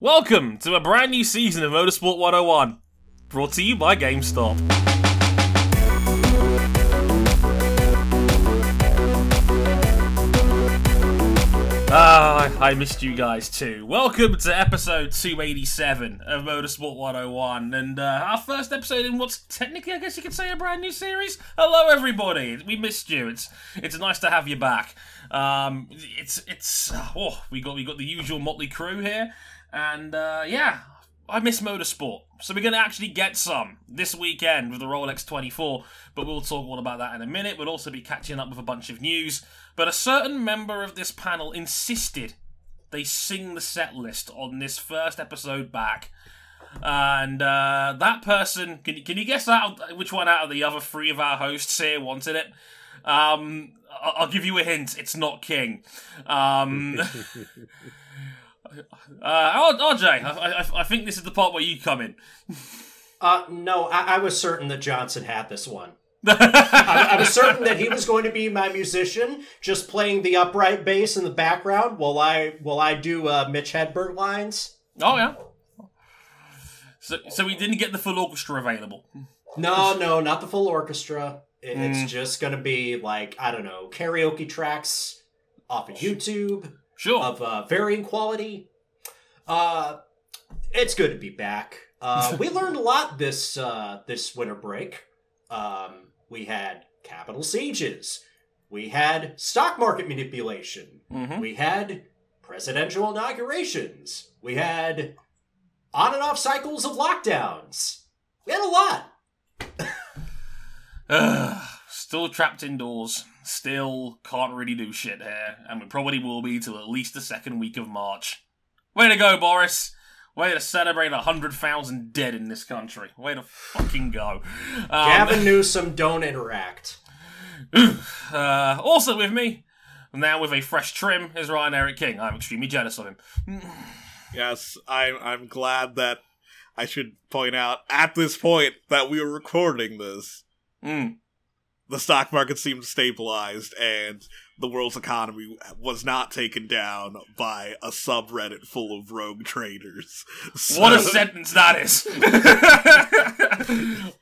Welcome to a brand new season of Motorsport 101, brought to you by GameStop. Ah, I missed you guys too. Welcome to episode 287 of Motorsport 101, and uh, our first episode in what's technically, I guess you could say, a brand new series. Hello, everybody. We missed you. It's it's nice to have you back. Um, it's it's oh, we got we got the usual motley crew here, and uh, yeah, I miss motorsport. So we're going to actually get some this weekend with the Rolex 24, but we'll talk all about that in a minute. We'll also be catching up with a bunch of news. But a certain member of this panel insisted they sing the set list on this first episode back. And uh, that person, can, can you guess out which one out of the other three of our hosts here wanted it? Um, I- I'll give you a hint. It's not King. Um, uh, RJ, I, I, I think this is the part where you come in. Uh, no, I, I was certain that Johnson had this one. I, I was certain that he was going to be my musician, just playing the upright bass in the background while I while I do uh, Mitch Hedberg lines. Oh yeah. So, so we didn't get the full orchestra available. No, no, not the full orchestra. It- It's just going to be like I don't know karaoke tracks off of YouTube Sure. of uh, varying quality. Uh, it's good to be back. Uh, we learned a lot this uh, this winter break. Um, we had capital sieges. We had stock market manipulation. Mhm. We had presidential inaugurations. We had on and off cycles of lockdowns. We had a lot. Ugh, Still trapped indoors. Still can't really do shit here, and we probably will be till at least the second week of March. Way to go, Boris! Way to celebrate a hundred thousand dead in this country. Way to fucking go. Um, Gavin Newsom, don't interact. uh, also with me, now with a fresh trim, is Ryan Eric King. I'm extremely jealous of him. Yes, I'm I'm glad that I should point out at this point that we are recording this. Mm. The stock market seemed stabilized and the world's economy was not taken down by a subreddit full of rogue traders. So- What a sentence that is!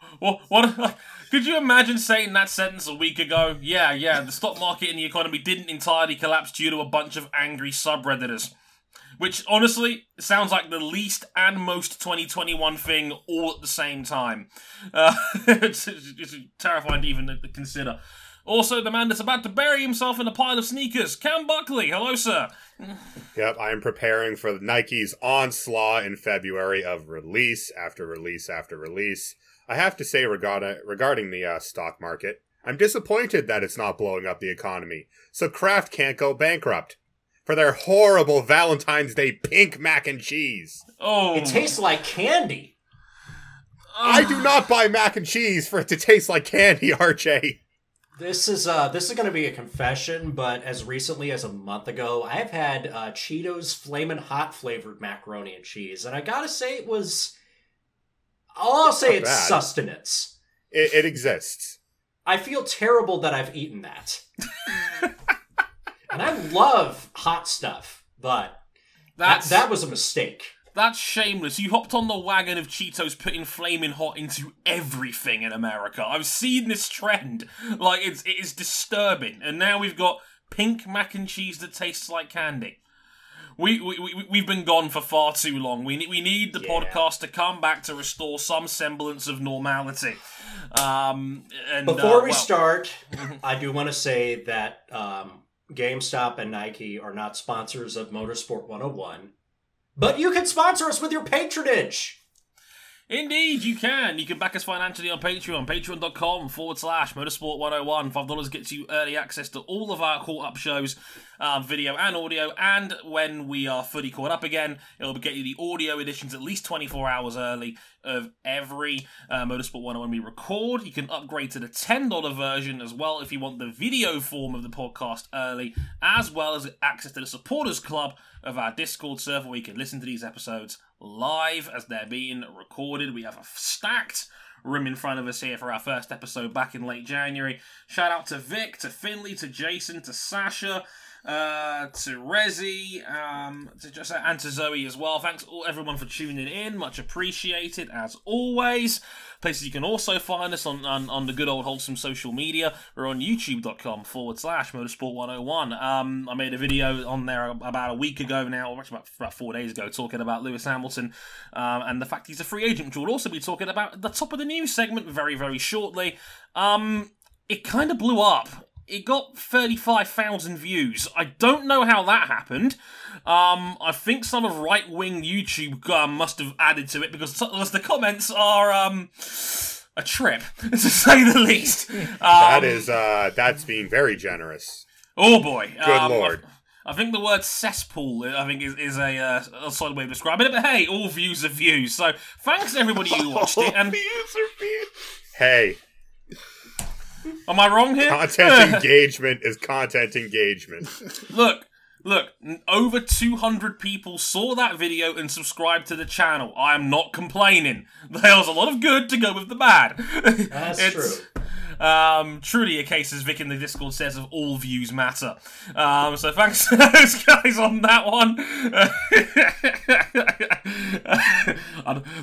what? what could you imagine saying that sentence a week ago? Yeah, yeah. The stock market and the economy didn't entirely collapse due to a bunch of angry subredditors. Which honestly sounds like the least and most 2021 thing all at the same time. Uh, it's, it's terrifying to even consider. Also, the man that's about to bury himself in a pile of sneakers, Cam Buckley. Hello, sir. Yep, I am preparing for Nike's onslaught in February of release after release after release. I have to say regarding regarding the uh, stock market, I'm disappointed that it's not blowing up the economy, so Kraft can't go bankrupt for their horrible Valentine's Day pink mac and cheese. Oh, It tastes like candy. I do not buy mac and cheese for it to taste like candy, RJ. This is uh this is gonna be a confession, but as recently as a month ago, I have had uh, Cheetos Flamin' Hot flavored macaroni and cheese, and I gotta say it was. All I'll say Not it's bad. sustenance. It, it exists. I feel terrible that I've eaten that, and I love hot stuff, but that that's that was a mistake. That's shameless. You hopped on the wagon of Cheetos putting flaming hot into everything in America. I've seen this trend. Like it's it is disturbing. And now we've got pink mac and cheese that tastes like candy. We, we, we, we've been gone for far too long. We, need we need the Yeah. podcast to come back to restore some semblance of normality. Um, and, Before uh, we well, start, I do want to say that um, GameStop and Nike are not sponsors of Motorsport 101, but you can sponsor us with your patronage. Indeed, you can. You can back us financially on Patreon, patreon.com forward slash motorsport101. $5 gets you early access to all of our caught up shows, um, video and audio. And when we are fully caught up again, it'll get you the audio editions at least 24 hours early of every uh, Motorsport 101 we record. You can upgrade to the $10 version as well if you want the video form of the podcast early, as well as access to the supporters club of our Discord server where you can listen to these episodes live as they're being recorded. We have a stacked room in front of us here for our first episode back in late January. Shout out to Vic, to Finley, to Jason, to Sasha, uh, to Rezi, um, to just and to Zoe as well. Thanks all everyone for tuning in, much appreciated as always. Places you can also find us on, on, on the good old wholesome social media. We're on youtube.com forward slash motorsport 101. Um, I made a video on there about a week ago now, or actually about, about four days ago, talking about Lewis Hamilton um, and the fact he's a free agent, which we'll also be talking about at the top of the news segment very, very shortly. Um, it kind of blew up. It got 35,000 views. I don't know how that happened. Um, I think some of right wing YouTube um, must have added to it because the comments are um, a trip, to say the least. Um, that is, uh, that's being very generous. Oh boy. Good um, lord. I, I think the word cesspool, I think, is, is a, uh, a solid way of describing it. But hey, all views are views. So thanks everybody who watched it. And Views are views. Hey, am I wrong here? content engagement is content engagement. Look, look, over 200 people saw that video and subscribed to the channel. I am not complaining. There was a lot of good to go with the bad. That's It's, true. Um, truly a case, as Vic in the Discord says, of all views matter. Um, so thanks to those guys on that one.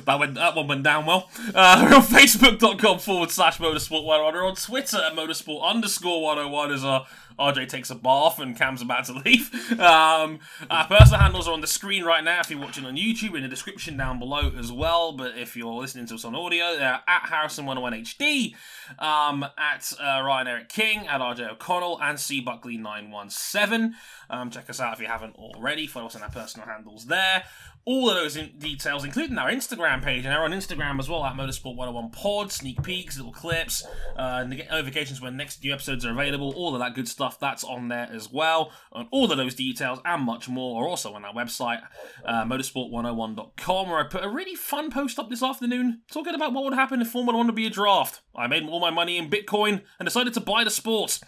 That went that one went down well. Uh, we're on Facebook.com forward slash Motorsport 101. We're on Twitter at Motorsport underscore 101 as our RJ takes a bath and Cam's about to leave. Um, our personal handles are on the screen right now if you're watching on YouTube, in the description down below as well. But if you're listening to us on audio, they're at Harrison101HD, um, at uh, Ryan Eric King, at RJ O'Connell, and C Buckley917. Um, check us out if you haven't already. Follow us on our personal handles there. All of those in- details, including our Instagram page, and we're on Instagram as well at Motorsport 101 Pod, sneak peeks, little clips, uh, notifications when next new episodes are available, all of that good stuff, that's on there as well. And all of those details and much more are also on our website, uh, motorsport101.com, where I put a really fun post up this afternoon talking about what would happen if Formula 1 would be a draft. I made all my money in Bitcoin and decided to buy the sport.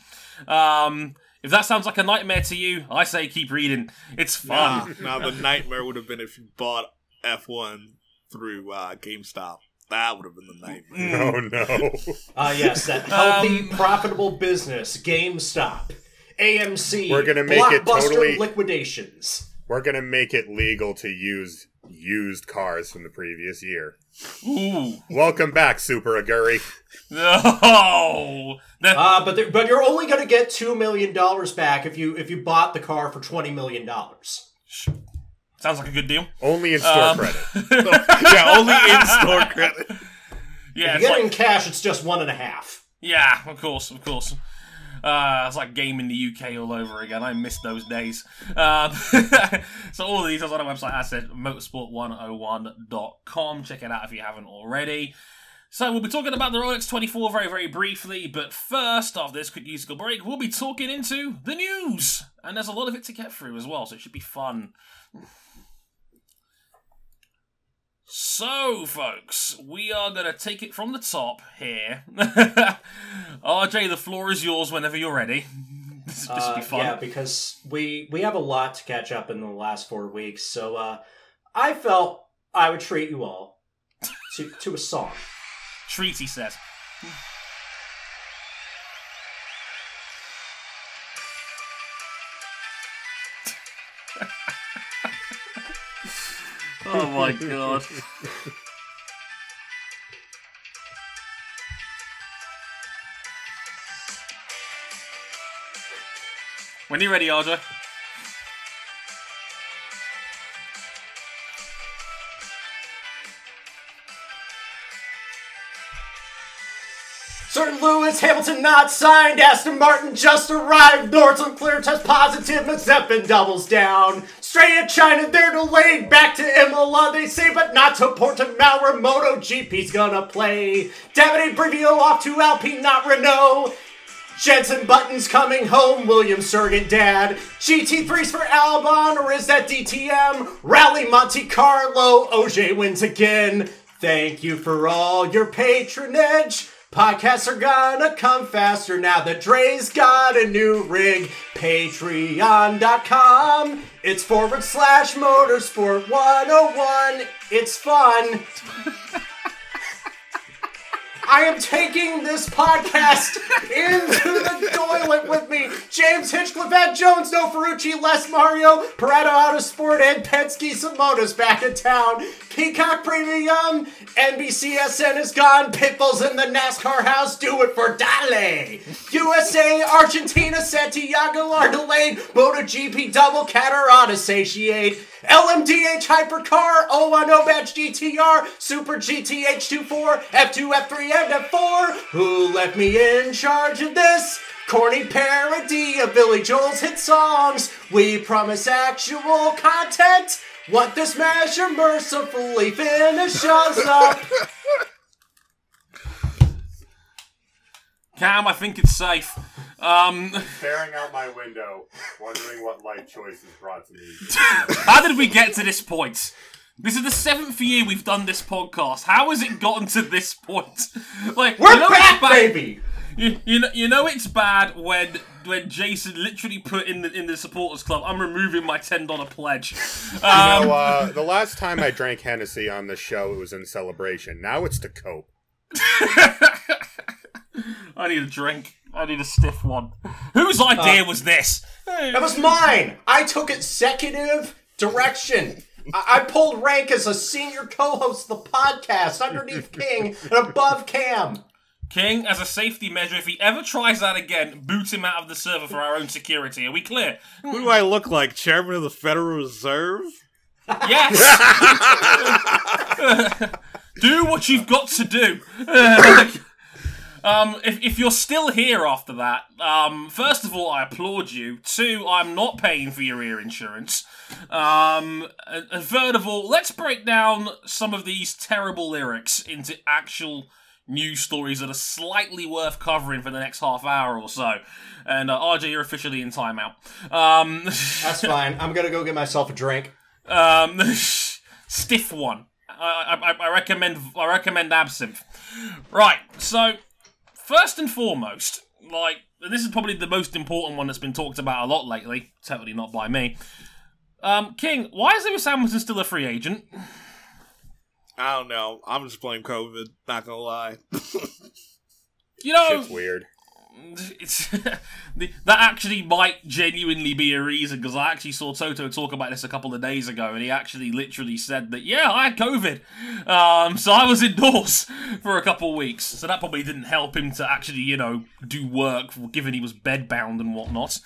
Um, if that sounds like a nightmare to you, I say keep reading. It's fun. Now the nightmare would have been if you bought F1 through uh, GameStop. That would have been the nightmare. Oh no. Ah, yes, that healthy, Um, profitable business, GameStop, AMC, We're gonna make it blockbuster totally- liquidations. We're gonna make it legal to use used cars from the previous year. Ooh. Welcome back, Super Aguri. No. That- Uh, but there, but you're only going to get two million dollars back if you if you bought the car for twenty million dollars. sounds like a good deal. Only in store Um, credit. yeah, only in store credit. Yeah, If you get it like, in cash, it's just one and a half. yeah, of course, of course. Uh, it's like game in the UK all over again. I miss those days. Um, so all the details on our website, I said, motorsport101.com. Check it out if you haven't already. So we'll be talking about the Rolex 24 very, very briefly, but first, after this quick musical break, we'll be talking into the news. And there's a lot of it to get through as well, so it should be fun. So, folks, we are going to take it from the top here. RJ, the floor is yours whenever you're ready. This, this will be Uh, fun. Yeah, because we we have a lot to catch up in the last four weeks. So uh, I felt I would treat you all to to a song. Treaty says. Oh my god. When you ready, RJ? Sir Lewis Hamilton not signed. Aston Martin just arrived. Norton clear test positive. Mazepin doubles down. Straight at China, they're delayed. Back to Imola, they say, but not to Portimao where MotoGP's gonna play. Davide Brivio off to Alpine, not Renault. Jensen Button's coming home, William Surgant dad. GT3's for Albon, or is that DTM? Rally Monte Carlo, OJ wins again. Thank you for all your patronage. Podcasts are gonna come faster now that Dre's got a new rig. Patreon.com. It's forward slash motorsport 101. It's fun. I am taking this podcast into the toilet with me. James Hinchcliffe, Ed Jones, No Ferrucci, Les Mario, Paretta Autosport, and Penske Simona's back in town. Peacock Premium, NBCSN is gone. Pitbull's in the NASCAR house. Do it for Dale. USA, Argentina, Santiago are delayed. MotoGP double Catarata satiate. LMDH Hypercar, O1 Badge GTR, Super GTH 24, F2, F3, and F4. Who left me in charge of this? Corny parody of Billy Joel's hit songs. We promise actual content. What this measure mercifully finishes up. Cam, I think it's safe. Um, Staring out my window, wondering what life choices brought to me. how did we get to this point? This is the seventh year we've done this podcast. How has it gotten to this point? Like We're you know back, bad, baby. You, you know you know it's bad when when Jason literally put in the in the supporters club. I'm removing my ten dollar pledge. Um, You know, uh, the last time I drank Hennessy on the show, it was in celebration. Now it's to cope. I need a drink. I need a stiff one. Whose idea was this? That was mine. I took executive direction. I, I pulled rank as a senior co-host of the podcast underneath King and above Cam. King, as a safety measure, if he ever tries that again, boot him out of the server for our own security. Are we clear? Who do I look like? Chairman of the Federal Reserve? Yes. do what you've got to do. um, if, if you're still here after that, um, first of all, I applaud you. Two, I'm not paying for your ear insurance. Um, and, and third of all, let's break down some of these terrible lyrics into actual news stories that are slightly worth covering for the next half hour or so. And uh, RJ, you're officially in timeout. Um, That's fine. I'm gonna go get myself a drink. um, stiff one. I, I, I recommend I recommend absinthe. Right. So first and foremost, like this is probably the most important one that's been talked about a lot lately. Totally not by me. Um, King, why is Lewis Hamilton still a free agent? I don't know. I'm just blame COVID. Not gonna lie. You know, it's weird. it's that actually might genuinely be a reason because I actually saw Toto talk about this a couple of days ago, and he actually literally said that yeah, I had COVID, um, so I was indoors for a couple of weeks, so that probably didn't help him to actually you know do work, given he was bedbound and whatnot.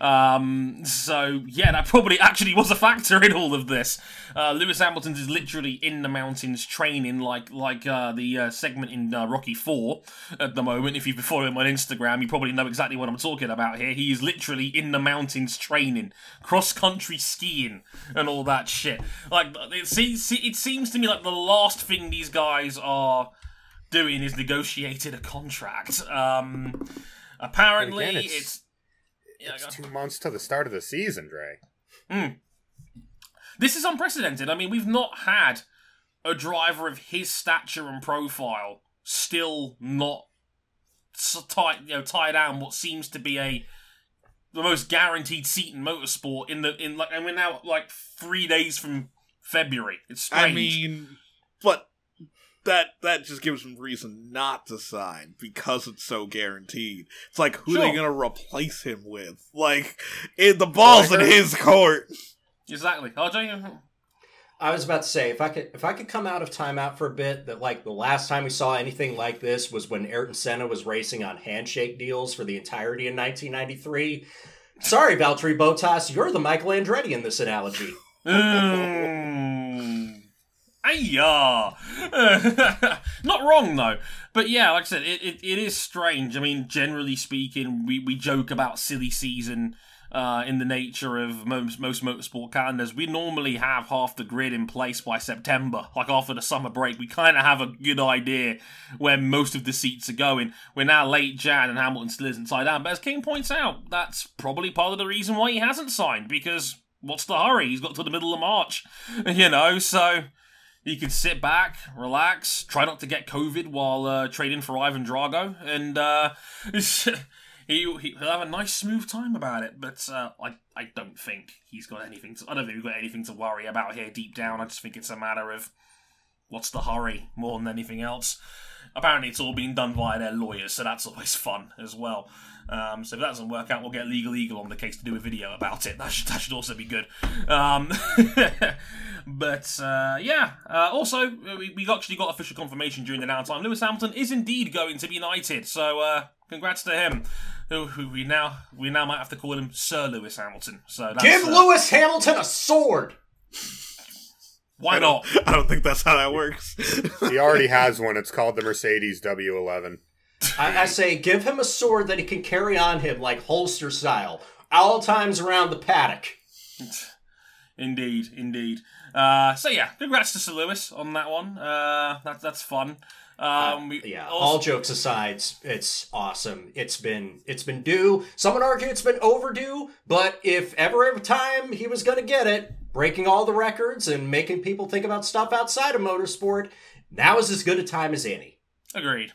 Um, so yeah, that probably actually was a factor in all of this. Uh, Lewis Hamilton is literally in the mountains training, like like uh, the uh, segment in uh, Rocky Four at the moment. If you've been following him on Instagram, you probably know exactly what I'm talking about here. He is literally in the mountains training, cross country skiing, and all that shit. Like it seems, it seems to me like the last thing these guys are doing is negotiated a contract. Um, apparently, Again, it's, it's- yeah, It's two months to the start of the season, Dre. this is unprecedented. I mean, we've not had a driver of his stature and profile still not s- tied, you know, tie down what seems to be a the most guaranteed seat in motorsport in the in like, and we're now like three days from February. It's strange. I mean, but that that just gives him reason not to sign because it's so guaranteed. It's like who are they Sure. gonna replace him with? Like, in the ball's in his court. exactly. RJ, uh-huh. I was about to say if I could if I could come out of timeout for a bit that like the last time we saw anything like this was when Ayrton Senna was racing on handshake deals for the entirety of 1993. Sorry, Valtteri Bottas, you're the Michael Andretti in this analogy. Mm. Not wrong though, but yeah, like I said, it, it, it is strange. I mean, generally speaking, we, we joke about silly season uh, in the nature of most most motorsport calendars. We normally have half the grid in place by September, like after the summer break. We kind of have a good idea where most of the seats are going. We're now late Jan, and Hamilton still isn't tied down. But as King points out, that's probably part of the reason why he hasn't signed because what's the hurry? He's got to the middle of March, you know. So he can sit back, relax, try not to get COVID while uh, trading for Ivan Drago, and uh, he, he'll have a nice, smooth time about it. But uh, I, I don't think he's got anything. To, I don't think we've got anything to worry about here deep down. I just think it's a matter of what's the hurry more than anything else. Apparently, it's all being done via their lawyers, so that's always fun as well. Um, so if that doesn't work out, we'll get Legal Eagle on the case to do a video about it. That should, that should also be good. Um, but uh, yeah, uh, also we, we actually got official confirmation during the downtime. Lewis Hamilton is indeed going to be knighted. So uh, congrats to him. Who, who we now we now might have to call him Sir Lewis Hamilton. So that's, Give uh, Lewis Hamilton a sword. why not? I don't think that's how that works. He already has one. It's called the Mercedes W11. I, I say, give him a sword that he can carry on him like holster style, all times around the paddock. Indeed, indeed. Uh, so yeah, congrats to Sir Lewis on that one. Uh, that, that's fun. Um, we Yeah. also- all jokes aside, it's awesome. It's been it's been due. Some would argue it's been overdue, but if ever every time he was going to get it, breaking all the records and making people think about stuff outside of motorsport, now is as good a time as any. Agreed.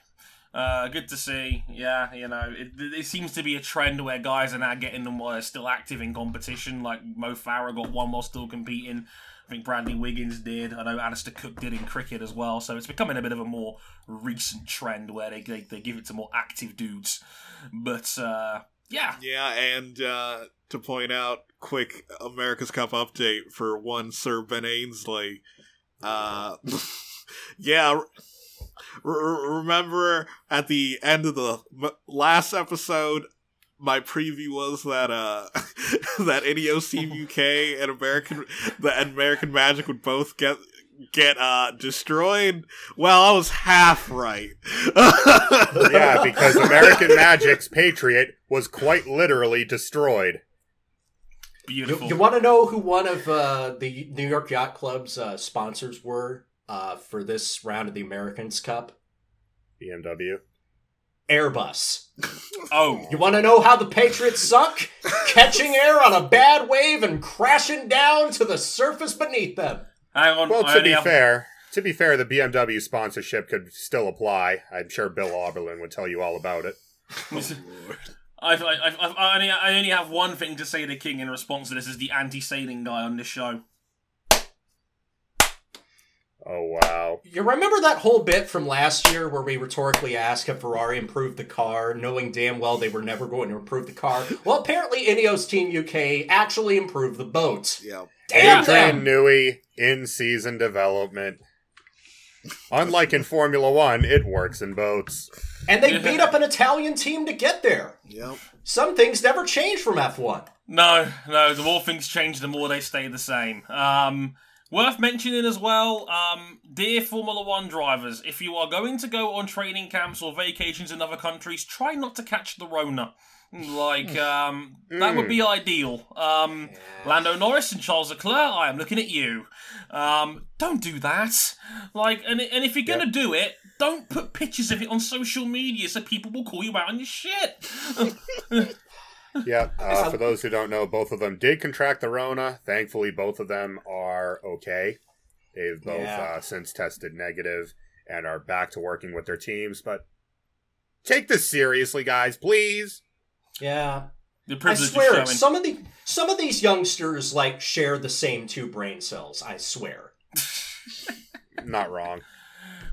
Uh, good to see. Yeah, you know, it, it seems to be a trend where guys are now getting them while they're still active in competition. Like Mo Farah got one while still competing. I think Bradley Wiggins did. I know Alastair Cook did in cricket as well. So it's becoming a bit of a more recent trend where they they, they give it to more active dudes. But uh, yeah, yeah, and uh, to point out, quick America's Cup update for one Sir Ben Ainslie. Uh, yeah. Remember at the end of the last episode, my preview was that uh that Ineos UK and American the and American Magic would both get get uh destroyed. Well, I was half right. Yeah, because American Magic's Patriot was quite literally destroyed. You, beautiful. you want to know who one of uh, the New York Yacht Club's uh, sponsors were uh, for this round of the America's Cup? BMW. Airbus. oh, You want to know how the Patriots suck? Catching air on a bad wave and crashing down to the surface beneath them. hang on. Well, to be have- fair, to be fair, the BMW sponsorship could still apply. I'm sure Bill Auberlen would tell you all about it. I've, I've, I've, I, only, I only have one thing to say to King in response to this as the anti-sailing guy on this show. Oh wow. You remember that whole bit from last year where we rhetorically asked if Ferrari improved the car, knowing damn well they were never going to improve the car? Well, apparently Ineos Team UK actually improved the boat. yeah. Damn Adrian them! Newey in season development. Unlike in Formula One, it works in boats. And they beat up an Italian team to get there. Yep. Some things never change from F1. No, no, the more things change, the more they stay the same. Um, worth mentioning as well, um, dear Formula One drivers, if you are going to go on training camps or vacations in other countries, try not to catch the Rona. Like, um, that would be ideal. Um, Lando Norris and Charles Leclerc, I am looking at you. Um, don't do that. Like, and, and if you're gonna do it, don't put pictures of it on social media so people will call you out on your shit. Yeah, uh, for those who don't know, both of them did contract the Rona. Thankfully, both of them are okay. They've both Yeah. uh, since tested negative and are back to working with their teams. But take this seriously, guys, please. Yeah. The I swear, showing. some of the some of these youngsters like share the same two brain cells. I swear. Not wrong.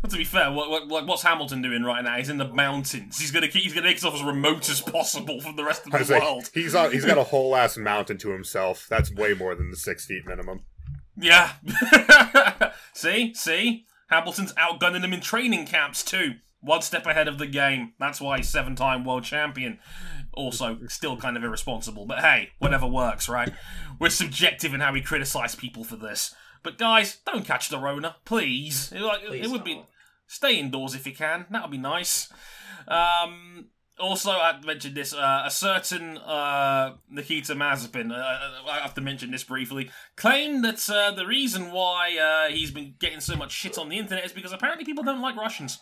Well, to be fair, what, what, what's Hamilton doing right now? He's in the mountains. He's gonna keep, he's gonna make himself as remote as possible from the rest of the like, world. he's on, he's got a whole ass mountain to himself. That's way more than the six feet minimum. Yeah. see, see, Hamilton's outgunning him in training camps too. One step ahead of the game. That's why he's seven-time world champion. Also, still kind of irresponsible, but hey, whatever works, right? We're subjective in how we criticize people for this. But guys, don't catch the Rona, please. It, like, Please it would be stay indoors if you can. That would be nice. Um, also, I mentioned this. Uh, a certain uh, Nikita Mazepin, uh, I have to mention this briefly, claimed that uh, the reason why uh, he's been getting so much shit on the internet is because apparently people don't like Russians.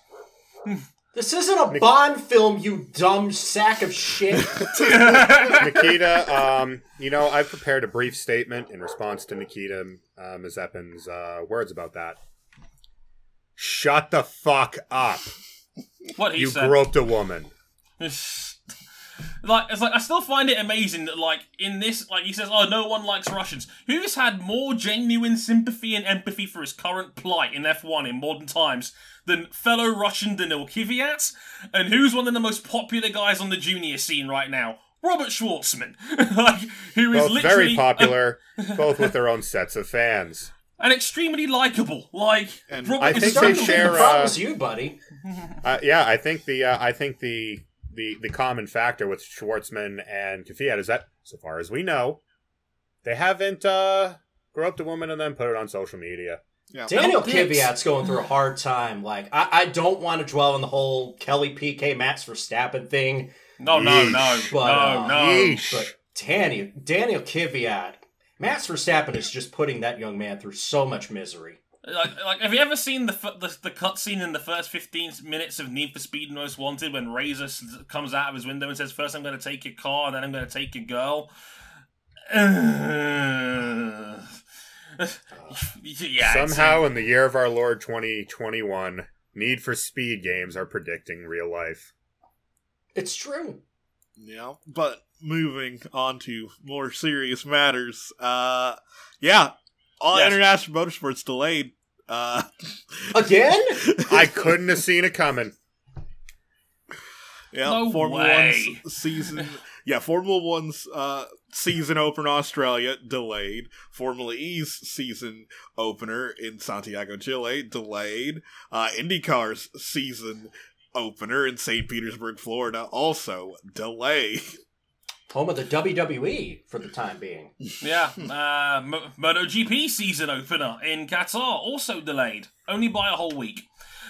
This isn't a Bond film, you dumb sack of shit. Nikita, um, you know, I've prepared a brief statement in response to Nikita uh, Mazepin's uh, words about that. Shut the fuck up. what he You said. groped a woman. like it's like I still find it amazing that like in this like he says oh no one likes Russians who's had more genuine sympathy and empathy for his current plight in F1 in modern times than fellow Russian Daniil Kvyat and who's one of the most popular guys on the junior scene right now Robert Shwartzman like who is Both literally very popular, both with their own sets of fans. and extremely likable like And Robert I is think so they share, think the uh, you, buddy. Uh, yeah, I think the uh, I think the the the common factor with Shwartzman and Kvyat is that, so far as we know, they haven't uh, groped a woman and then put it on social media. Yeah. Daniel Little. Kvyat's going through a hard time. Like, I, I don't want to dwell on the whole Kelly Piquet Max Verstappen thing, no no no but no uh, no but Daniel Daniel Kvyat, Max Verstappen is just putting that young man through so much misery. Like, like, have you ever seen the f- the, the cutscene in the first fifteen minutes of Need for Speed Most Wanted when Razor s- comes out of his window and says, First I'm going to take your car, and then I'm going to take your girl"? yeah. Somehow, in the year of our Lord 2021, Need for Speed games are predicting real life. It's true. Yeah, but moving on to more serious matters. Uh, yeah, all Yes. international motorsports delayed. Uh, Again? I couldn't have seen it coming. yeah, No Formula way. One's season. Yeah, Formula One's uh, season opener in Australia delayed. Formula E's season opener in Santiago, Chile delayed. Uh, IndyCar's season opener in St. Petersburg, Florida also delayed. Home of the WWE for the time being. Yeah, uh, Mo- MotoGP season opener in Qatar also delayed, only by a whole week.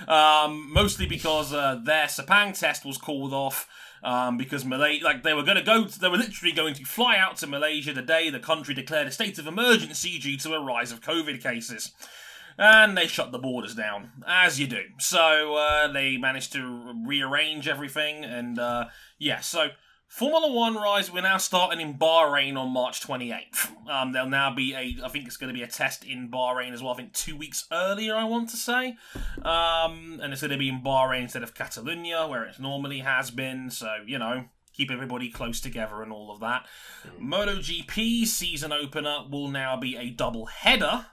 Um, mostly because uh, their Sepang test was called off. Um, because Malay, like they were going to go, they were literally going to fly out to Malaysia the day the country declared a state of emergency due to a rise of COVID cases. And they shut the borders down, as you do. So uh, they managed to rearrange everything, and uh, yeah, so Formula One Rise, we're now starting in Bahrain on March 28th. Um, there'll now be a, I think it's going to be a test in Bahrain as well. I think two weeks earlier, I want to say. Um, and it's going to be in Bahrain instead of Catalonia, where it normally has been. So, you know, keep everybody close together and all of that. MotoGP season opener will now be a double header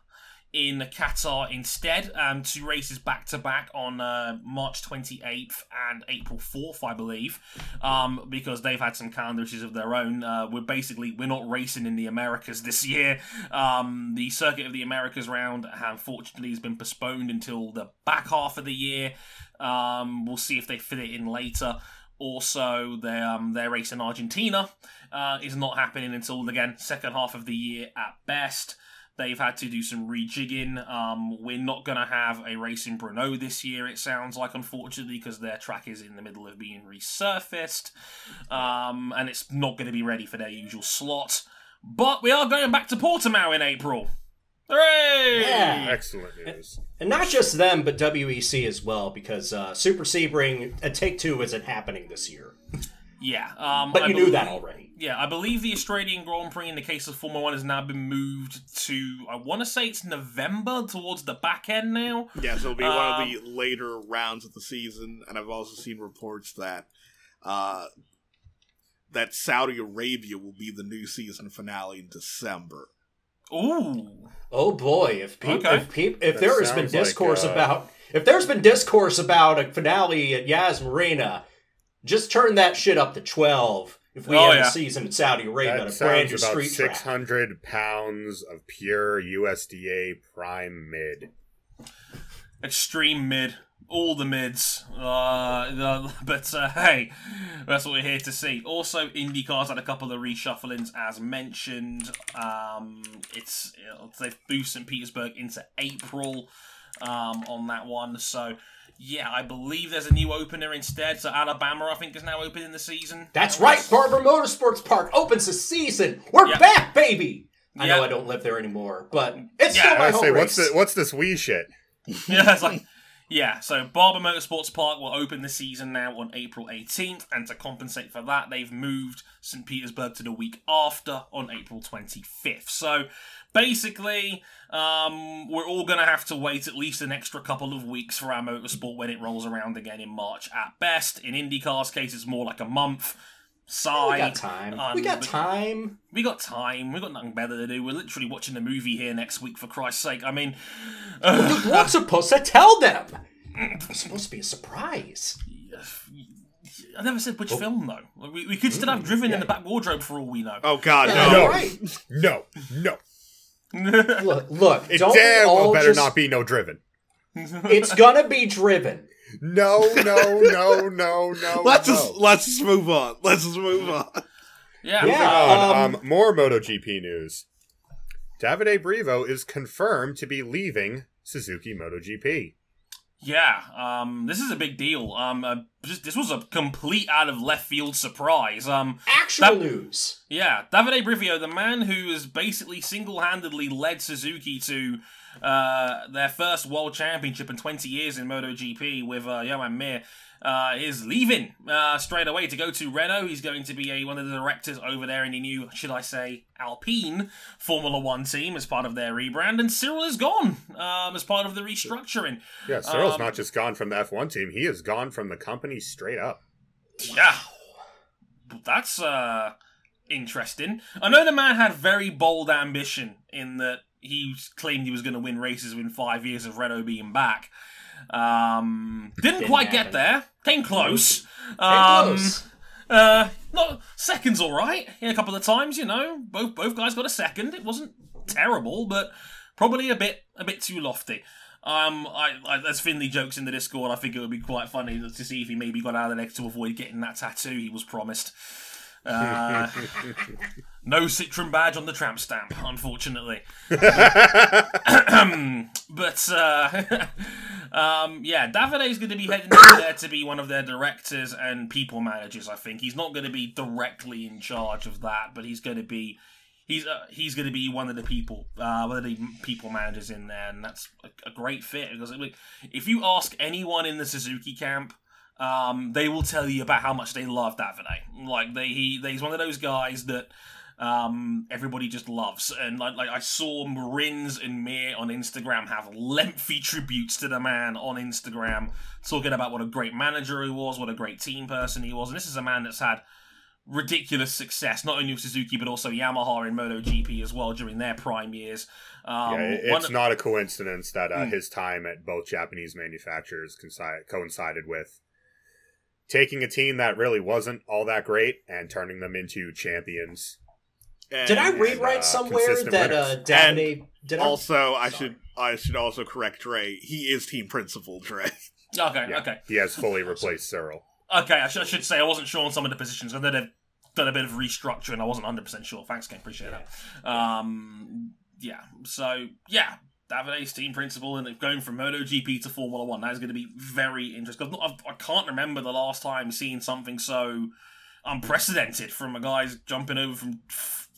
in Qatar instead. Um, two races back to back on uh, March 28th and April 4th, I believe, um, because they've had some calendar issues of their own. Uh, we're basically we're not racing in the Americas this year. Um, the Circuit of the Americas round, unfortunately, has been postponed until the back half of the year. Um, we'll see if they fit it in later. Also, their um, their race in Argentina uh, is not happening until again second half of the year at best. They've had to do some rejigging. Um, we're not going to have a race in Brno this year, it sounds like, unfortunately, because their track is in the middle of being resurfaced. Um, and it's not going to be ready for their usual slot. But we are going back to Portimao in April. Hooray! Yeah. Excellent news. And not just them, but WEC as well, because uh, Super Sebring and Take Two isn't happening this year. Yeah. Um, But I you knew that already. Yeah, I believe the Australian Grand Prix in the case of Formula One has now been moved to, I want to say it's November, towards the back end now. Yeah, so it'll be one of Um, the later rounds of the season, and I've also seen reports that uh, that Saudi Arabia will be the new season finale in December. Ooh. Oh boy, if peop Okay. if peop if That there has been sounds like, discourse uh, about if there's been discourse about a finale at Yas Marina, just turn that shit up to twelve. If we Oh, have yeah. a season at Saudi Arabia That to brand sounds your about street track. 600 pounds of pure USDA prime mid. Extreme mid. All the mids. Uh, the- but uh, hey, that's what we're here to see. Also, IndyCar's had a couple of reshufflings, as mentioned. Um, it's they've moved St. Petersburg into April um, on that one. So, yeah, I believe there's a new opener instead. So, Alabama, I think, is now opening the season. That's right, Barber Motorsports Park opens the season. We're Yeah. back, baby. I know I don't live there anymore, but it's Yeah, still my I home say, race. what's the, what's this wee shit? yeah, it's like yeah. So Barber Motorsports Park will open the season now on April 18th, and to compensate for that, they've moved St. Petersburg to the week after on April 25th. So basically, um, we're all gonna have to wait at least an extra couple of weeks for our motorsport when it rolls around again in March at best. In IndyCar's case, it's more like a month. Sigh. we got time. Um, we got time. We got time. We got nothing better to do. We're literally watching a movie here next week, for Christ's sake. I mean, uh, We're supposed to tell them. It's supposed to be a surprise. I never said which film though. We, we could still have Driven in the back wardrobe for all we know. Oh God, Yeah, no! No. right. No, no. Look, look. It don't damn well all better just- not be no driven. It's gonna be driven. No, no, no, no, no. Let's no. just let's just move on. Let's just move on. yeah, Yeah. on, um, um, more MotoGP news. Davide Brivio is confirmed to be leaving Suzuki MotoGP. Yeah, um, this is a big deal. Um, uh, this, this was a complete out of left field surprise. Um, Actual That- news. yeah, Davide Brivio, the man who has basically single handedly led Suzuki to uh, their first world championship in 20 years in MotoGP with uh, Joan Mir, uh, is leaving uh, straight away to go to Renault. He's going to be a, one of the directors over there in the new, should I say, Alpine Formula One team as part of their rebrand. And Cyril is gone um, as part of the restructuring. Yeah, Cyril's Um, not just gone from the F1 team, he is gone from the company straight up. Yeah. That's uh interesting. I know the man had very bold ambition in that he claimed he was going to win races within five years of Renault being back. Um, didn't, Didn't quite happen. get there. Came close. Came Um, close. Uh, not seconds, all right. A couple of times, you know, both both guys got a second. It wasn't terrible, but probably a bit a bit too lofty. Um, I, I as Finley jokes in the Discord, I think it would be quite funny to see if he maybe got out of the neck to avoid getting that tattoo he was promised. Uh, no Citroen badge on the tramp stamp, unfortunately. but uh, um, yeah, Davide is going to be heading over there to be one of their directors and people managers. I think he's not going to be directly in charge of that, but he's going to be he's uh, he's going to be one of the people uh, one of the people managers in there, and that's a, a great fit because if you ask anyone in the Suzuki camp. Um, they will tell you about how much they love Davide. Like they, he, he's one of those guys that um, everybody just loves. And like, like I saw Marins and Mir on Instagram have lengthy tributes to the man on Instagram, talking about what a great manager he was, what a great team person he was. And this is a man that's had ridiculous success, not only with Suzuki but also Yamaha in MotoGP as well during their prime years. Um, yeah, it's not a coincidence that uh, Hmm. his time at both Japanese manufacturers coincided with taking a team that really wasn't all that great and turning them into champions. Did I And read and, right uh, somewhere that winners. uh, Davide? Did I? Also, I Sorry. should I should also correct Dre. He is team principal, Dre. okay, Yeah, okay. He has fully replaced Cyril. Okay, I, sh- I should say I wasn't sure on some of the positions. I know they've done a bit of restructuring. I wasn't 100% sure. Thanks, Ken. Appreciate that. Um, yeah, so, yeah, Davide's team principal and going from MotoGP to Formula One. That is going to be very interesting. I've not, I've, I can't remember the last time seeing something so unprecedented from a guy's jumping over from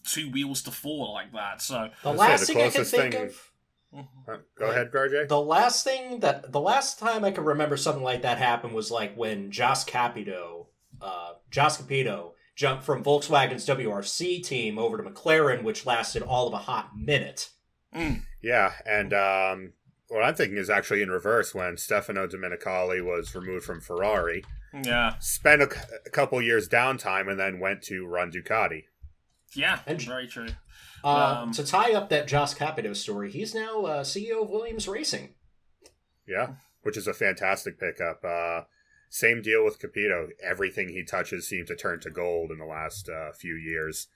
two wheels to four like that. So, the I'd say last the thing I can think thing- of. Uh, go ahead, Garjay. The last thing that the last time I can remember something like that happened was like when Jost Capito, uh, Jost Capito jumped from Volkswagen's WRC team over to McLaren, which lasted all of a hot minute. Yeah, and um, what I'm thinking is actually in reverse when Stefano Domenicali was removed from Ferrari, yeah, spent a couple years downtime, and then went to run Ducati. yeah, And- very true. Uh, Um, to tie up that Jost Capito story, he's now uh, CEO of Williams Racing. Yeah, which is a fantastic pickup. Uh, same deal with Capito. Everything he touches seems to turn to gold in the last uh, few years.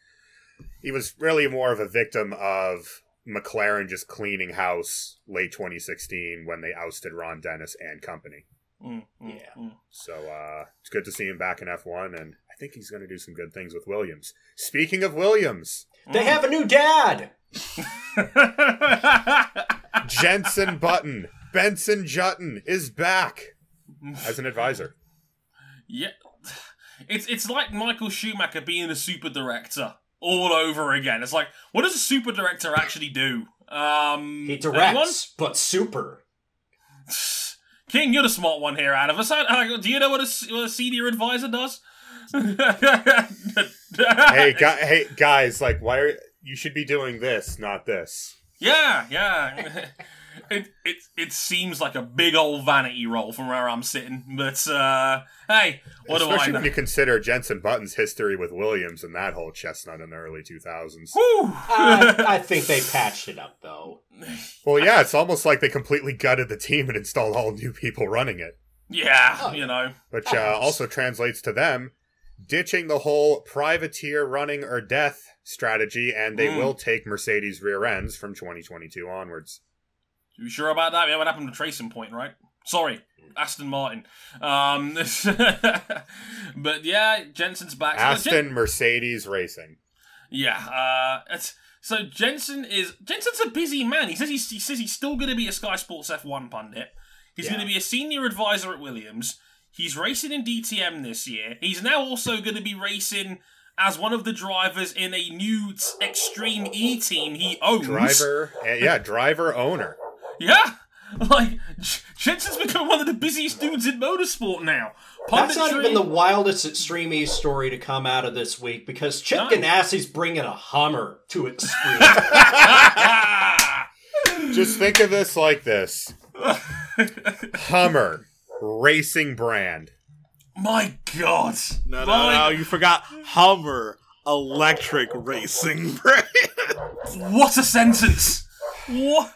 He was really more of a victim of McLaren just cleaning house late 2016 when they ousted Ron Dennis and company. Mm, mm, Yeah. mm. So uh, it's good to see him back in F1, and I think he's going to do some good things with Williams. Speaking of Williams, They have a new dad. Jensen Button, Benson Jutton is back as an advisor. yeah, it's it's like Michael Schumacher being a super director all over again. It's like, what does a super director actually do? Um, He anyone? directs, but super. King, you're the smart one here out of us. Do you know what a, what a senior advisor does? Hey, gu- hey, guys! Like, why are you should be doing this, not this? Yeah, yeah. it, it it seems like a big old vanity roll from where I'm sitting, but uh, hey, what do I Especially know? when you consider Jensen Button's history with Williams and that whole chestnut in the early 2000s. I, I think they patched it up though. Well, yeah, it's almost like they completely gutted the team and installed all new people running it, yeah, Oh. you know. which uh, also translates to them ditching the whole privateer running or death strategy, and they Mm. will take Mercedes rear ends from 2022 onwards. You sure about that? Yeah, what happened to Tracing Point, right? Sorry, Aston Martin. Um, but yeah, Jensen's back. So Jen- Aston Mercedes Racing. yeah, uh, it's, so Jensen is Jensen's a busy man. He says he's, he says he's still going to be a Sky Sports F1 pundit. He's Yeah. going to be a senior advisor at Williams. He's racing in DTM this year. He's now also going to be racing as one of the drivers in a new Extreme E team he owns. Driver, uh, yeah, driver owner. Yeah, like Jensen's become one of the busiest dudes in motorsport now. That's not even the wildest Extreme E story to come out of this week because Chip No. Ganassi's bringing a Hummer to Extreme. Just think of this like this Hummer, racing brand. My God! No, no, My- no, you forgot Hummer Electric Racing brand. What a sentence! What?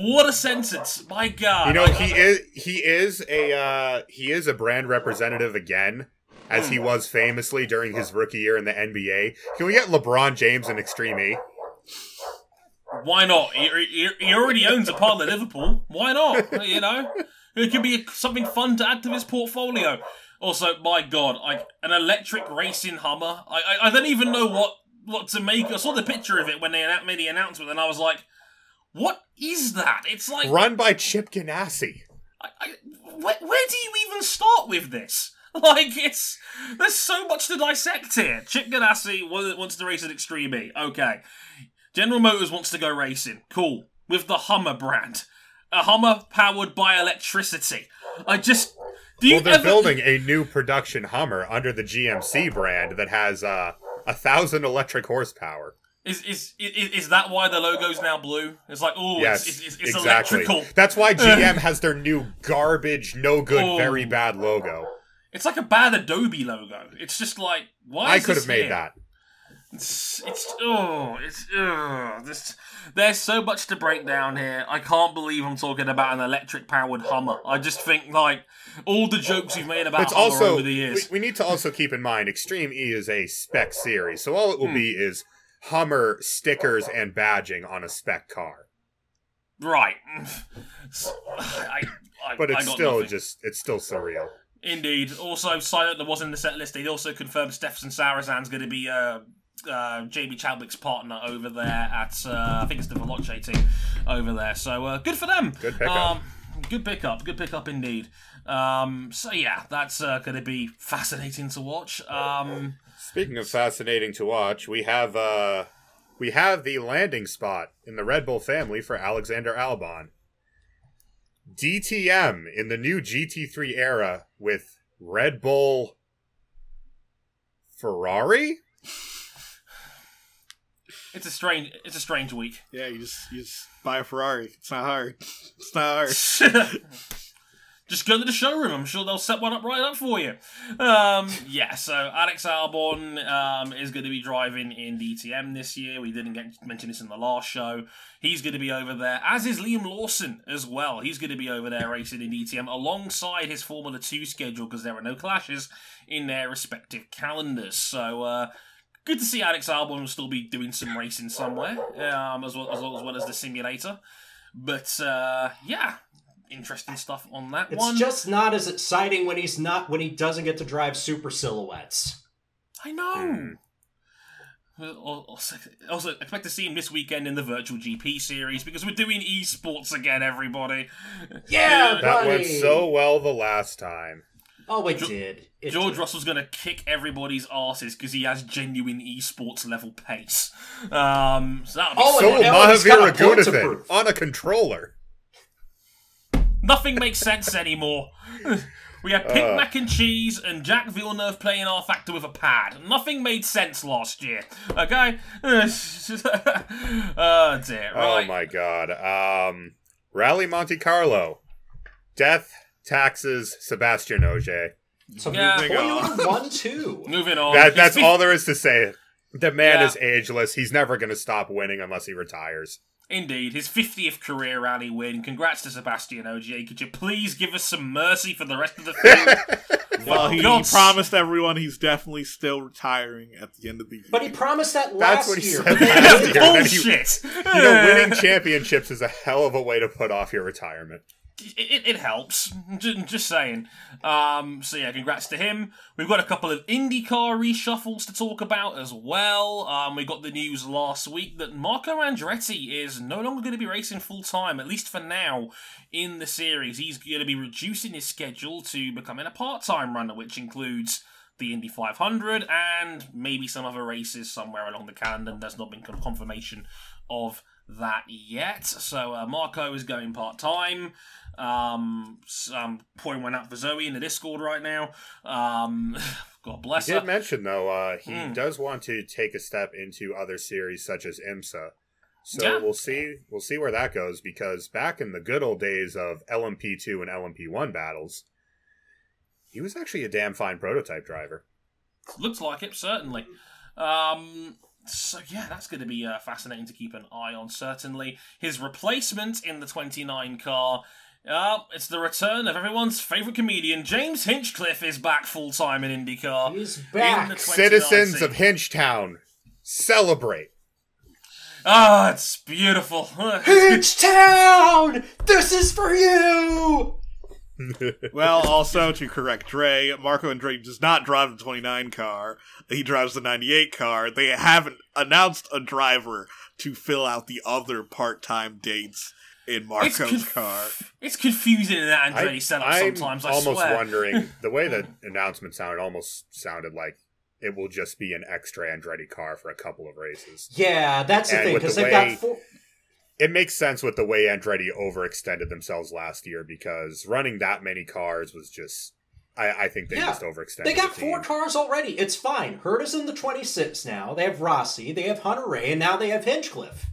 What a sentence! My God! You know, he is he is a uh, he is a brand representative again, as he was famously during his rookie year in the NBA. Can we get LeBron James in Extreme E? Why not? He, he, he already owns a part of Liverpool. Why not? You know, it could be something fun to add to his portfolio. Also, my God, like an electric racing Hummer. I, I, I don't even know what what to make. I saw the picture of it when they made the announcement, and I was like, "What is that?" It's like, Run by Chip Ganassi. I, I, where, where do you even start with this? Like, it's there's so much to dissect here. Chip Ganassi wants to race at Extreme E. Okay. General Motors wants to go racing. Cool. With the Hummer brand. A Hummer powered by electricity. I just. Do you Well, they're ever, building a new production Hummer under the GMC brand that has uh, a thousand electric horsepower. Is, is, is, is that why the logo's now blue? It's like, oh, yes, it's, it's, it's exactly. electrical. That's why GM has their new garbage, no good, Oh. very bad logo. It's like a bad Adobe logo. It's just like, why I could have made here? that. It's, it's oh, it's oh, this. There's so much to break down here. I can't believe I'm talking about an electric powered Hummer. I just think like all the jokes you've made about It's Hummer also over the we, years. we need to also keep in mind Extreme E is a spec series, so all it will Hmm. be is Hummer stickers and badging on a spec car. right. I, I, But I still nothing. just it's still surreal. Indeed. Also, silent that was in the set list. They also confirmed Stefan Sarrazin's going to be uh, uh, Jamie Chadwick's partner over there at uh, I think it's the Veloce team over there. So uh, good for them. Good pickup. Um, good pickup. Good pickup indeed. Um, so yeah, that's uh, going to be fascinating to watch. Um, Speaking of fascinating to watch, we have uh we have the landing spot in the Red Bull family for Alexander Albon. DTM in the new GT3 era with Red Bull Ferrari? it's a strange. It's a strange week. yeah, you just you just buy a Ferrari. It's not hard. It's not hard. Just go to the showroom. I'm sure they'll set one up right up for you. Um, yeah, so Alex Albon um, is going to be driving in DTM this year. We didn't get mention this in the last show. He's going to be over there, as is Liam Lawson as well. He's going to be over there racing in DTM alongside his Formula 2 schedule because there are no clashes in their respective calendars. So, uh, good to see Alex Albon still be doing some racing somewhere, um, as, well, as, well, as well as the simulator. But, uh, yeah, interesting stuff on that it's one. It's just not as exciting when he's not when he doesn't get to drive super silhouettes. I know. Uh, Also, also, expect to see him this weekend in the virtual GP series because we're doing esports again, everybody. Yeah, That buddy. went so well the last time. Oh, it Jo- did. It George did. Russell's gonna kick everybody's asses because he has genuine esports level pace. Um, so that'll be Oh, So and will now he's got Mahaveer a point to Raghunathan prove. on a controller. Nothing makes sense anymore. We had pink Uh. mac and cheese and Jacques Villeneuve playing rFactor with a pad. Nothing made sense last year. Okay? oh dear. Oh my god. Um Rally Monte Carlo. Death, taxes, Sebastian Ogier. So Yeah. point number one, two. Moving on. That, that's all there is to say. The man Yeah. is ageless. He's never going to stop winning unless he retires. Indeed, his 50th career rally win. Congrats to Sebastian Ogier. Could you please give us some mercy for the rest of the field? Well, he, he promised everyone he's definitely still retiring at the end of the year. But he promised that That's last what he year. said last year. Then he- Bullshit! You know, winning championships is a hell of a way to put off your retirement. It, it, helps. Just saying. Um, so yeah, congrats to him. We've got a couple of IndyCar reshuffles to talk about as well. Um, we got the news last week that Marco Andretti is no longer going to be racing full time, at least for now, in the series. He's going to be reducing his schedule to becoming a part time runner, which includes the Indy 500 and maybe some other races somewhere along the calendar. There's not been confirmation of that yet. So uh, Marco is going part time. Um, I'm pouring one out for Zoe in the Discord right now. Um, God bless He her. did mention though, uh, he Mm. does want to take a step into other series such as IMSA. So Yeah. we'll see. We'll see where that goes because back in the good old days of LMP2 and LMP1 battles, he was actually a damn fine prototype driver. Looks like it, certainly. Um, so yeah, that's going to be uh, fascinating to keep an eye on. Certainly, his replacement in the 29 car. Uh, it's the return of everyone's favourite comedian. James Hinchcliffe is back full time in IndyCar. He's back. the 29 Citizens of Hinchtown, celebrate! Ah, it's beautiful. Hinchtown! This is for you! well, also to correct Dre, Marco and Andretti does not drive the 29 car. He drives the 98 car. They haven't announced a driver to fill out the other part-time dates in Marco's conf- car. It's confusing in that Andretti setup I'm sometimes. I almost swear. wondering the way the announcement sounded. Almost sounded like it will just be an extra Andretti car for a couple of races. Yeah, that's the thing, with because the they've way- got four. It makes sense with the way Andretti overextended themselves last year because running that many cars was just. I, I think they Yeah, just overextended. They got the four cars already. It's fine. Herta is in the 26 now. They have Rossi, they have Hunter-Reay, and now they have Hinchcliffe.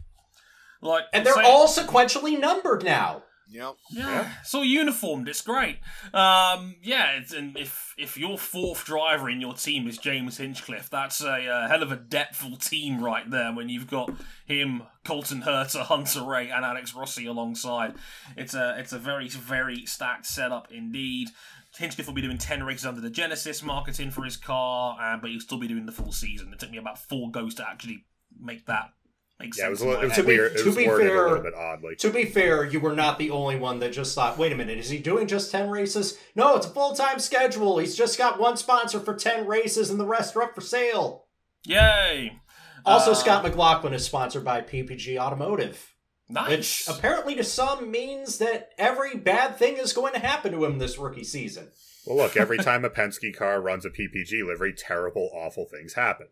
Like, And they're say- all sequentially numbered now. Yep. Yeah, it's all uniformed. It's great. Um, yeah, it's, and if if your fourth driver in your team is James Hinchcliffe, that's a uh, hell of a depthful team right there. When you've got him, Colton Herta, Hunter Ray, and Alex Rossi alongside, it's a it's a very very stacked setup indeed. Hinchcliffe will be doing ten races under the Genesis marketing for his car, uh, but he'll still be doing the full season. It took me about four goes to actually make that make sense. Yeah, it was, a little, it was head. To be- weird. to was be fair- a little bit oddly. To be fair, you were not the only one that just thought, wait a minute, is he doing just 10 races? No, it's a full time schedule. He's just got one sponsor for 10 races and the rest are up for sale. Yay! Also, Uh, Scott McLaughlin is sponsored by PPG Automotive, Nice. which apparently to some means that every bad thing is going to happen to him this rookie season. Well, look, every time a Penske car runs a PPG livery, terrible, awful things happen.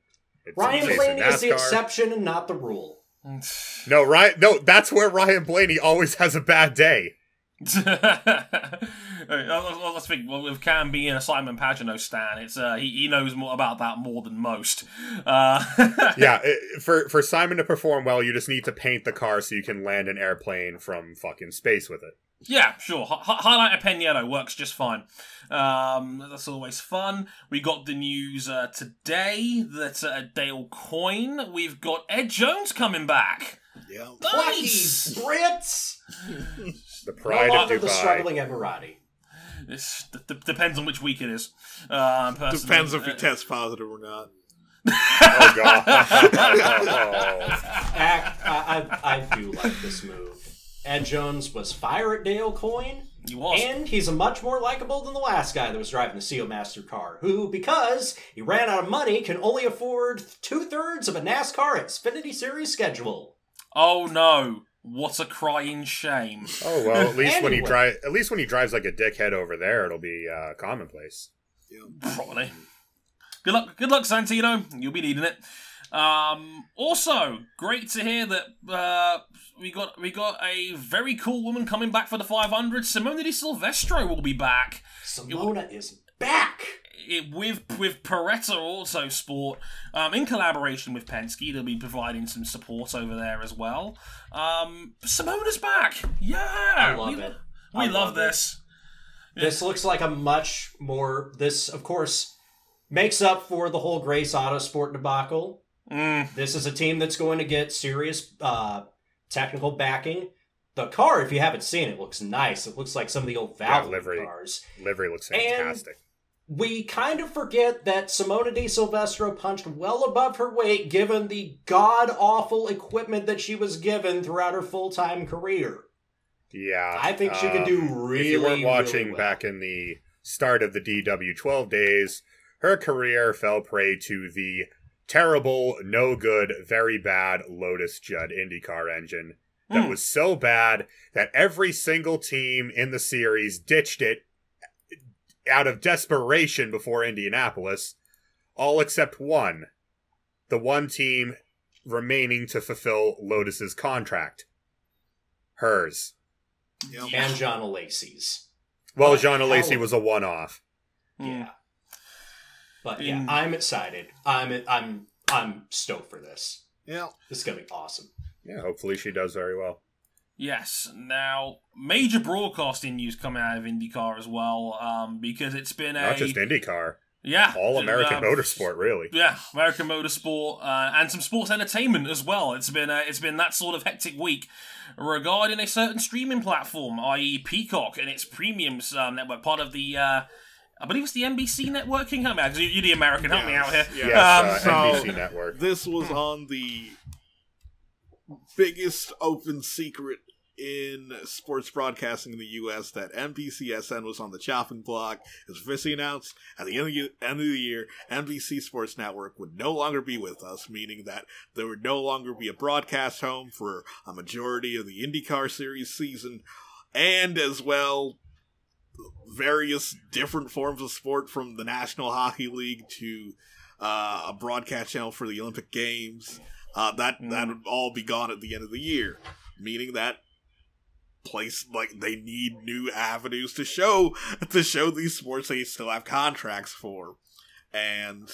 It's Ryan the Blaney is the exception and not the rule. No, Ryan. No, that's where Ryan Blaney always has a bad day. well, let's think. Well, with Cam being a Simon Pagenaud stan, it's uh, he, he knows more about that more than most. Uh, Yeah, it, for for Simon to perform well, you just need to paint the car so you can land an airplane from fucking space with it. Yeah, sure. Hi- hi- highlight a Pinheiro works just fine. Um, that's always fun. We got the news uh, today that uh, Dale Coyne, we've got Ed Jones coming back. Yep. Lucky Nice. Brits! The No pride of longer the struggling Emirati. This d- d- depends on which week it is. Uh. Depends if he Uh, tests positive or not. Oh god. Act, I, I, I do like this move. Ed Jones was fire at Dale Coyne, He was. and he's a much more likable than the last guy that was driving the Seal Master car, who, because he ran out of money, can only afford two thirds of a NASCAR Xfinity Series schedule. Oh no! What a crying shame. oh well, at least when he Anyway. drive, at least when he drives like a dickhead over there, it'll be uh, commonplace. Probably. Good luck, good luck, Santino. You'll be needing it. Um, also, great to hear that uh, we got we got a very cool woman coming back for the 500. Simona De Silvestro will be back. Simona is back! it, with with Paretta Autosport, um, in collaboration with Penske, they'll be providing some support over there as well. Um, Simona's back. Yeah, I love we, it. We I love, love it. this. This looks like a much more. This, of course, makes up for the whole Grace Auto Sport debacle. Mm, This is a team that's going to get serious uh, technical backing. The car, if you haven't seen it, looks nice. It looks like some of the old Yeah, Valvoline livery. cars. Livery looks And- fantastic. We kind of forget that Simona De Silvestro punched well above her weight given the god awful equipment that she was given throughout her full time career. Yeah, I think she could do um, really, If you weren't really watching well. back in the start of the DW12 days, her career fell prey to the terrible, no good, very bad Lotus Judd IndyCar engine that Hmm. was so bad that every single team in the series ditched it out of desperation before Indianapolis, all except one. The one team remaining to fulfill Lotus's contract. Hers. Yep. And Jean Alesi's. Well, John Jean the was a one off. mm. Yeah. But yeah, In- I'm excited. I'm I'm I'm stoked for this. Yeah. This is gonna be awesome. Yeah, hopefully she does very well. Yes. Now, major broadcasting news coming out of IndyCar as well, um, because it's been a Not just IndyCar, yeah all American um, motorsport, really. Yeah, American motorsport uh, and some sports entertainment as well. It's been uh, it's been that sort of hectic week regarding a certain streaming platform, i.e., Peacock and its premium um, network, part of the. Uh, I believe it's the NBC networking. Help me out, 'cause you- you're the American. Help me out here. Yes, Yes, Um, uh, so- NBC Network. This was on the biggest open secret in sports broadcasting in the U.S. that NBCSN was on the chopping block. It was officially announced at the end of, the, end of the year, NBC Sports Network would no longer be with us, meaning that there would no longer be a broadcast home for a majority of the IndyCar Series season, and as well various different forms of sport from the National Hockey League to uh, a broadcast channel for the Olympic Games. Uh, that that would all be gone at the end of the year, meaning that place like they need new avenues to show to show these sports they still have contracts for, and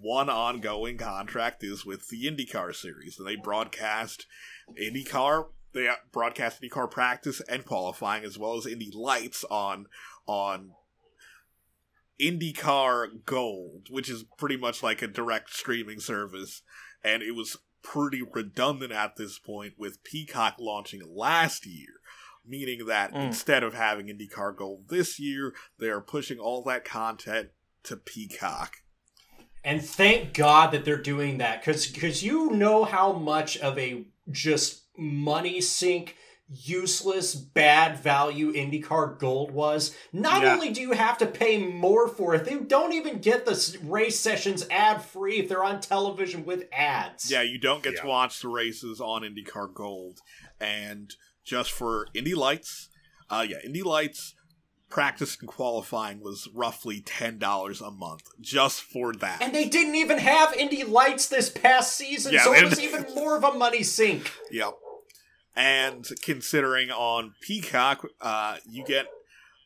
one ongoing contract is with the IndyCar series, and they broadcast IndyCar. They broadcast IndyCar practice and qualifying, as well as Indy Lights on on IndyCar Gold, which is pretty much like a direct streaming service, and it was pretty redundant at this point with Peacock launching last year, meaning that Mm. instead of having IndyCar Gold this year, they are pushing all that content to Peacock. And thank God that they're doing that, because because you know how much of a just money sink, useless, bad value IndyCar Gold was. Not Yeah. only do you have to pay more for it, they don't even get the race sessions ad free if they're on television with ads. Yeah, you don't get Yeah. to watch the races on IndyCar Gold, and just for Indy Lights, uh, yeah, Indy Lights practice and qualifying was roughly ten dollars a month just for that. And they didn't even have Indy Lights this past season, Yeah, so it was even more of a money sink. Yep. And considering on Peacock, uh, you get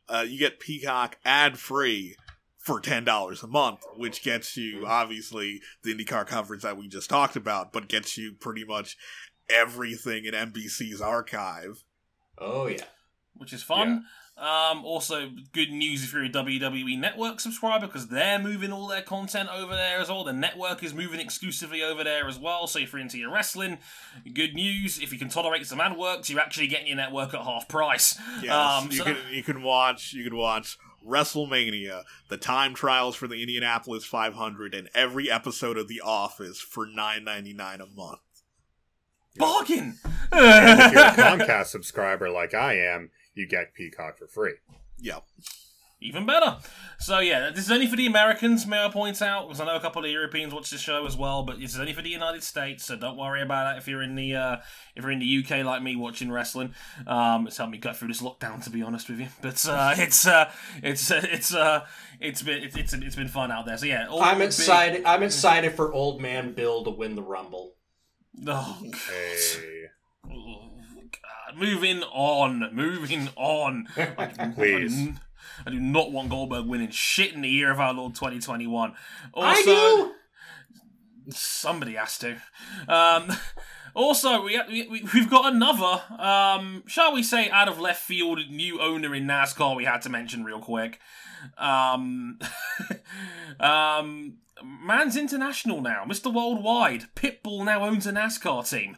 uh, you get Peacock ad free for ten dollars a month, which gets you obviously the IndyCar coverage that we just talked about, but gets you pretty much everything in NBC's archive. Oh yeah. which is fun. Um, also, good news if you're a WWE Network subscriber because they're moving all their content over there as well. The network is moving exclusively over there as well. So if you're into your wrestling, good news. If you can tolerate some ad works, you're actually getting your network at half price. Yes, Um, you so- can you can watch you can watch WrestleMania, the time trials for the Indianapolis 500, and every episode of The Office for nine ninety nine a month. Bargain! And if you're a Comcast subscriber like I am, you get Peacock for free. Yep. Even better. So yeah, this is only for the Americans, may I point out, because I know a couple of Europeans watch this show as well. But this is only for the United States, so don't worry about that if you're in the uh, if you're in the UK like me watching wrestling. Um, it's helped me get through this lockdown, to be honest with you. But uh, it's uh, it's uh, it's uh, it's been it's, it's it's been fun out there. So yeah, I'm big- excited. I'm excited for Old Man Bill to win the Rumble. Oh, God. Hey, Oh, God. Moving on, moving on. Please. I do not want Goldberg winning shit in the year of our Lord 2021. Also, I do. Somebody has to. Um, also, we, we we've got another, um, shall we say, out of left field new owner in NASCAR. We had to mention real quick. Um, um, man's international now, Mr. Worldwide. Pitbull now owns a NASCAR team,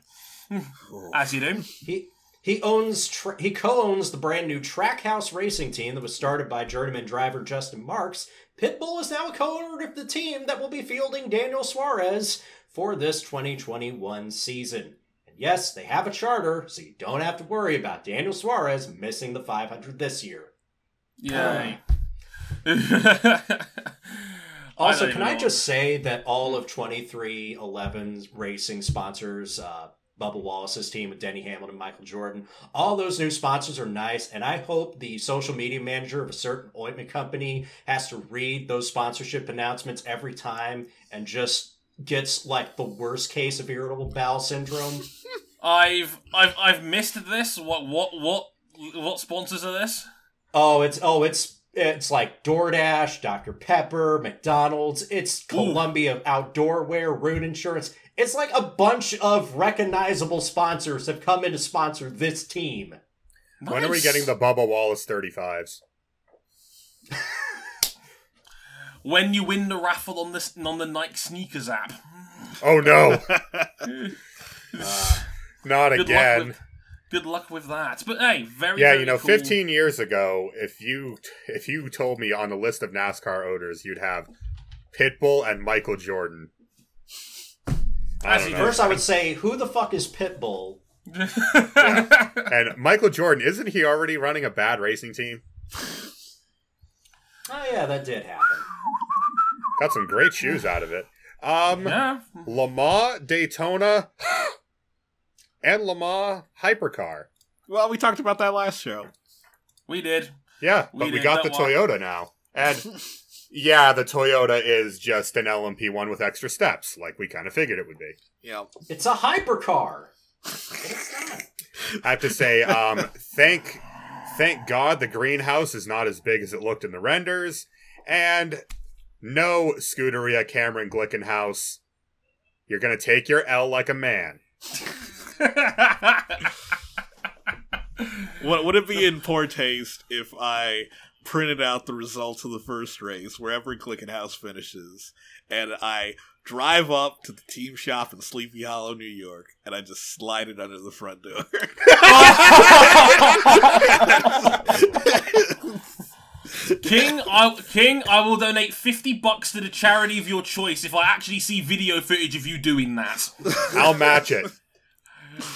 as you do. He he owns tra- he co-owns the brand new Trackhouse Racing team that was started by journeyman driver Justin Marks. Pitbull is now a co-owner of the team that will be fielding Daniel Suarez for this 2021 season. And yes, they have a charter, so you don't have to worry about Daniel Suarez missing the 500 this year. Yay. Also, don't can I just say that all of 2311's racing sponsors, uh, Bubba Wallace's team with Denny Hamlin, and Michael Jordan, all those new sponsors are nice. And I hope the social media manager of a certain ointment company has to read those sponsorship announcements every time and just gets like the worst case of irritable bowel syndrome. I've I've I've missed this. What what what what sponsors are this? Oh, it's oh, it's it's like DoorDash, Dr. Pepper, McDonald's. It's Columbia Outdoor Wear, Root Insurance. It's like a bunch of recognizable sponsors have come in to sponsor this team. When are we getting the Bubba Wallace 35s? when you win the raffle on this on the Nike sneakers app? Oh no, uh, not Good luck again. with good luck with that. But hey, very Yeah, very you know, cool. 15 years ago, if you if you told me on the list of NASCAR owners you'd have Pitbull and Michael Jordan. I don't you know. First, I would say, who the fuck is Pitbull? And Michael Jordan, isn't he already running a bad racing team? Oh yeah, that did happen. Got some great shoes out of it. Um, yeah, Le Mans, Daytona, and Le Mans Hypercar. Well, we talked about that last show. we did. Yeah, We but we did got the that one. Toyota now. And yeah, the Toyota is just an LMP1 with extra steps, like we kind of figured it would be. Yeah. It's a hypercar. I have to say, um, thank thank God the greenhouse is not as big as it looked in the renders, and no Scuderia Cameron Glickenhaus. You're gonna take your L like a man. What would it be in poor taste if I printed out the results of the first race where every wherever house finishes, and I drive up to the team shop in Sleepy Hollow, New York, and I just slide it under the front door. King, I King, I will donate fifty bucks to the charity of your choice if I actually see video footage of you doing that. I'll match it.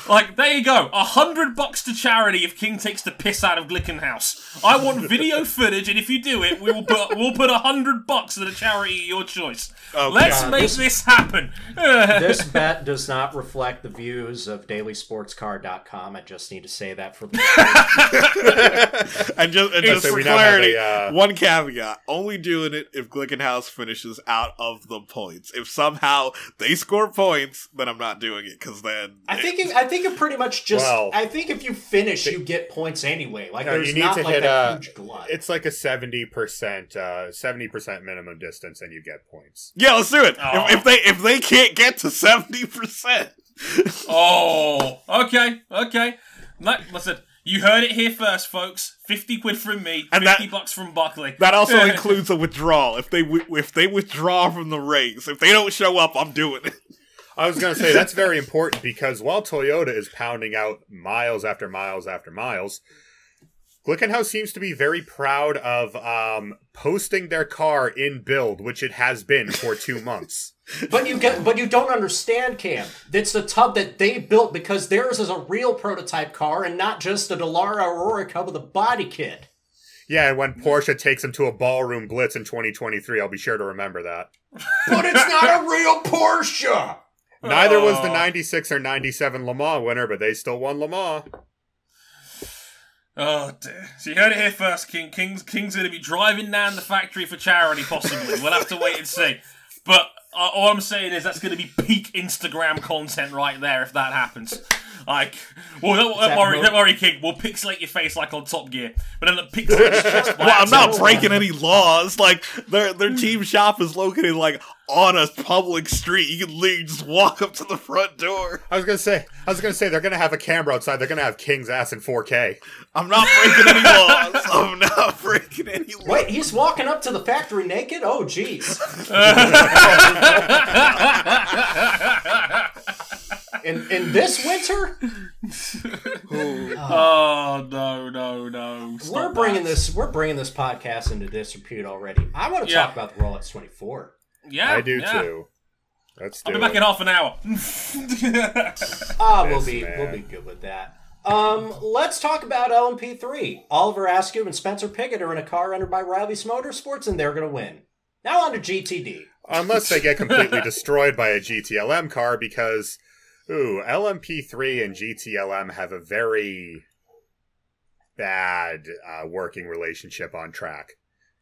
Like, there you go, a hundred bucks to charity if King takes the piss out of Glickenhaus. I want video footage, and if you do it, we will put we'll put a hundred bucks to the charity of your choice. Okay. Let's God, make this- this happen. This bet does not reflect the views of dailysportscar.com. I just need to say that for the and just, and just So for we now have clarity, a, uh, one caveat: only doing it if Glickenhaus finishes out of the points. If somehow they score points, then I'm not doing it because then I think it, I think it pretty much just. Well- I think if you finish, you get points anyway. Like No, there's you need not to like hit that a- huge glut. It's like a seventy percent, uh, seventy percent minimum distance, and you get points. yeah, let's do it. Aw. If, if they if they can't get to seventy percent, Oh, okay, okay. No, listen, you heard it here first, folks. Fifty quid from me, And fifty that- bucks from Buckley. that also includes a withdrawal. If they if they withdraw from the race, if they don't show up, I'm doing it. I was going to say that's very important because while Toyota is pounding out miles after miles after miles, Glickenhaus seems to be very proud of um, posting their car in build, which it has been for two months. But you get, but you don't understand, Cam. It's the tub that they built because theirs is a real prototype car and not just a Dallara Aurora with a body kit. Yeah, and when Porsche takes them to a ballroom blitz in 2023, I'll be sure to remember that. But it's not a real Porsche. Neither was the Oh. 96 or 97 Le Mans winner, but they still won Le Mans. Oh dear. So you heard it here first, King. King's King's going to be driving down the factory for charity, possibly. we'll have to wait and see. But uh, all I'm saying is that's going to be peak Instagram content right there if that happens. Like, well, don't, don't worry, mo- don't worry, King. We'll pixelate your face like on Top Gear, but then the pixelate his chest Well, I'm not breaking any laws. Like their their team shop is located like on a public street. You can literally just walk up to the front door. I was gonna say, I was gonna say they're gonna have a camera outside. They're gonna have King's ass in 4K. I'm not breaking any laws. I'm not breaking any laws. Wait, he's walking up to the factory naked? Oh, jeez. In in this winter, oh no, no, no! Stop we're bringing that. this we're bringing this podcast into disrepute already. I want to Yeah. talk about the Rolex 24. Yeah, I do yeah. too. Let's do I'll be back it. in half an hour. Ah, we'll Yes, be man. we'll be good with that. Um, let's talk about LMP3. Oliver Askew and Spencer Pigot are in a car owned by Riley's Motorsports, and they're going to win. Now on to GTD. Unless they get completely destroyed by a GTLM car, because ooh, LMP3 and GTLM have a very bad uh, working relationship on track.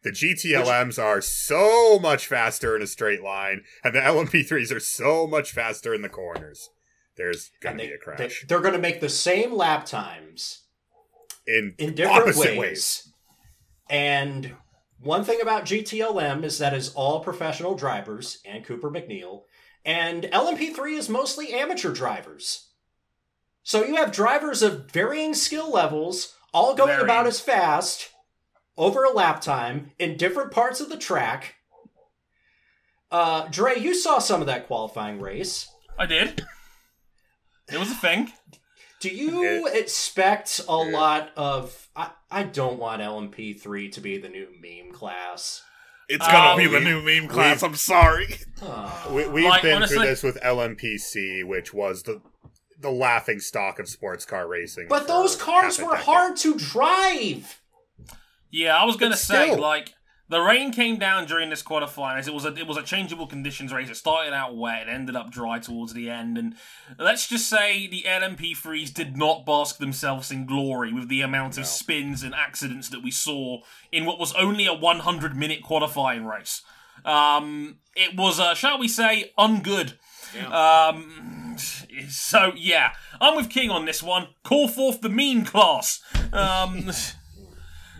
The GTLMs are so much faster in a straight line, and the LMP3s are so much faster in the corners. There's gonna they, be a crash. They, are going to make the same lap times in, in different ways. ways. And one thing about GTLM is that is all professional drivers and Cooper MacNeil, and LMP3 is mostly amateur drivers. So you have drivers of varying skill levels, all going Varying. about as fast over a lap time in different parts of the track. Uh, Dre, you saw some of that qualifying race. I did. It was a thing. Do you expect a Yeah. lot of? I, I don't want LMP3 to be the new meme class. It's gonna Um, be the we- new meme class. I'm sorry. Oh. We, we've Like, been honestly- through this with LMPC, which was the the laughing stock of sports car racing. But for those cars half a were decade. hard to drive. Yeah, I was gonna say still. like the rain came down during this qualifying. As it was a it was a changeable conditions race. It started out wet, it ended up dry towards the end, and let's just say the LMP3s did not bask themselves in glory with the amount of spins and accidents that we saw in what was only a 100 minute qualifying race. Um, it was, uh, shall we say, ungood. Um, so yeah, I'm with King on this one. Call forth the mean class. Um,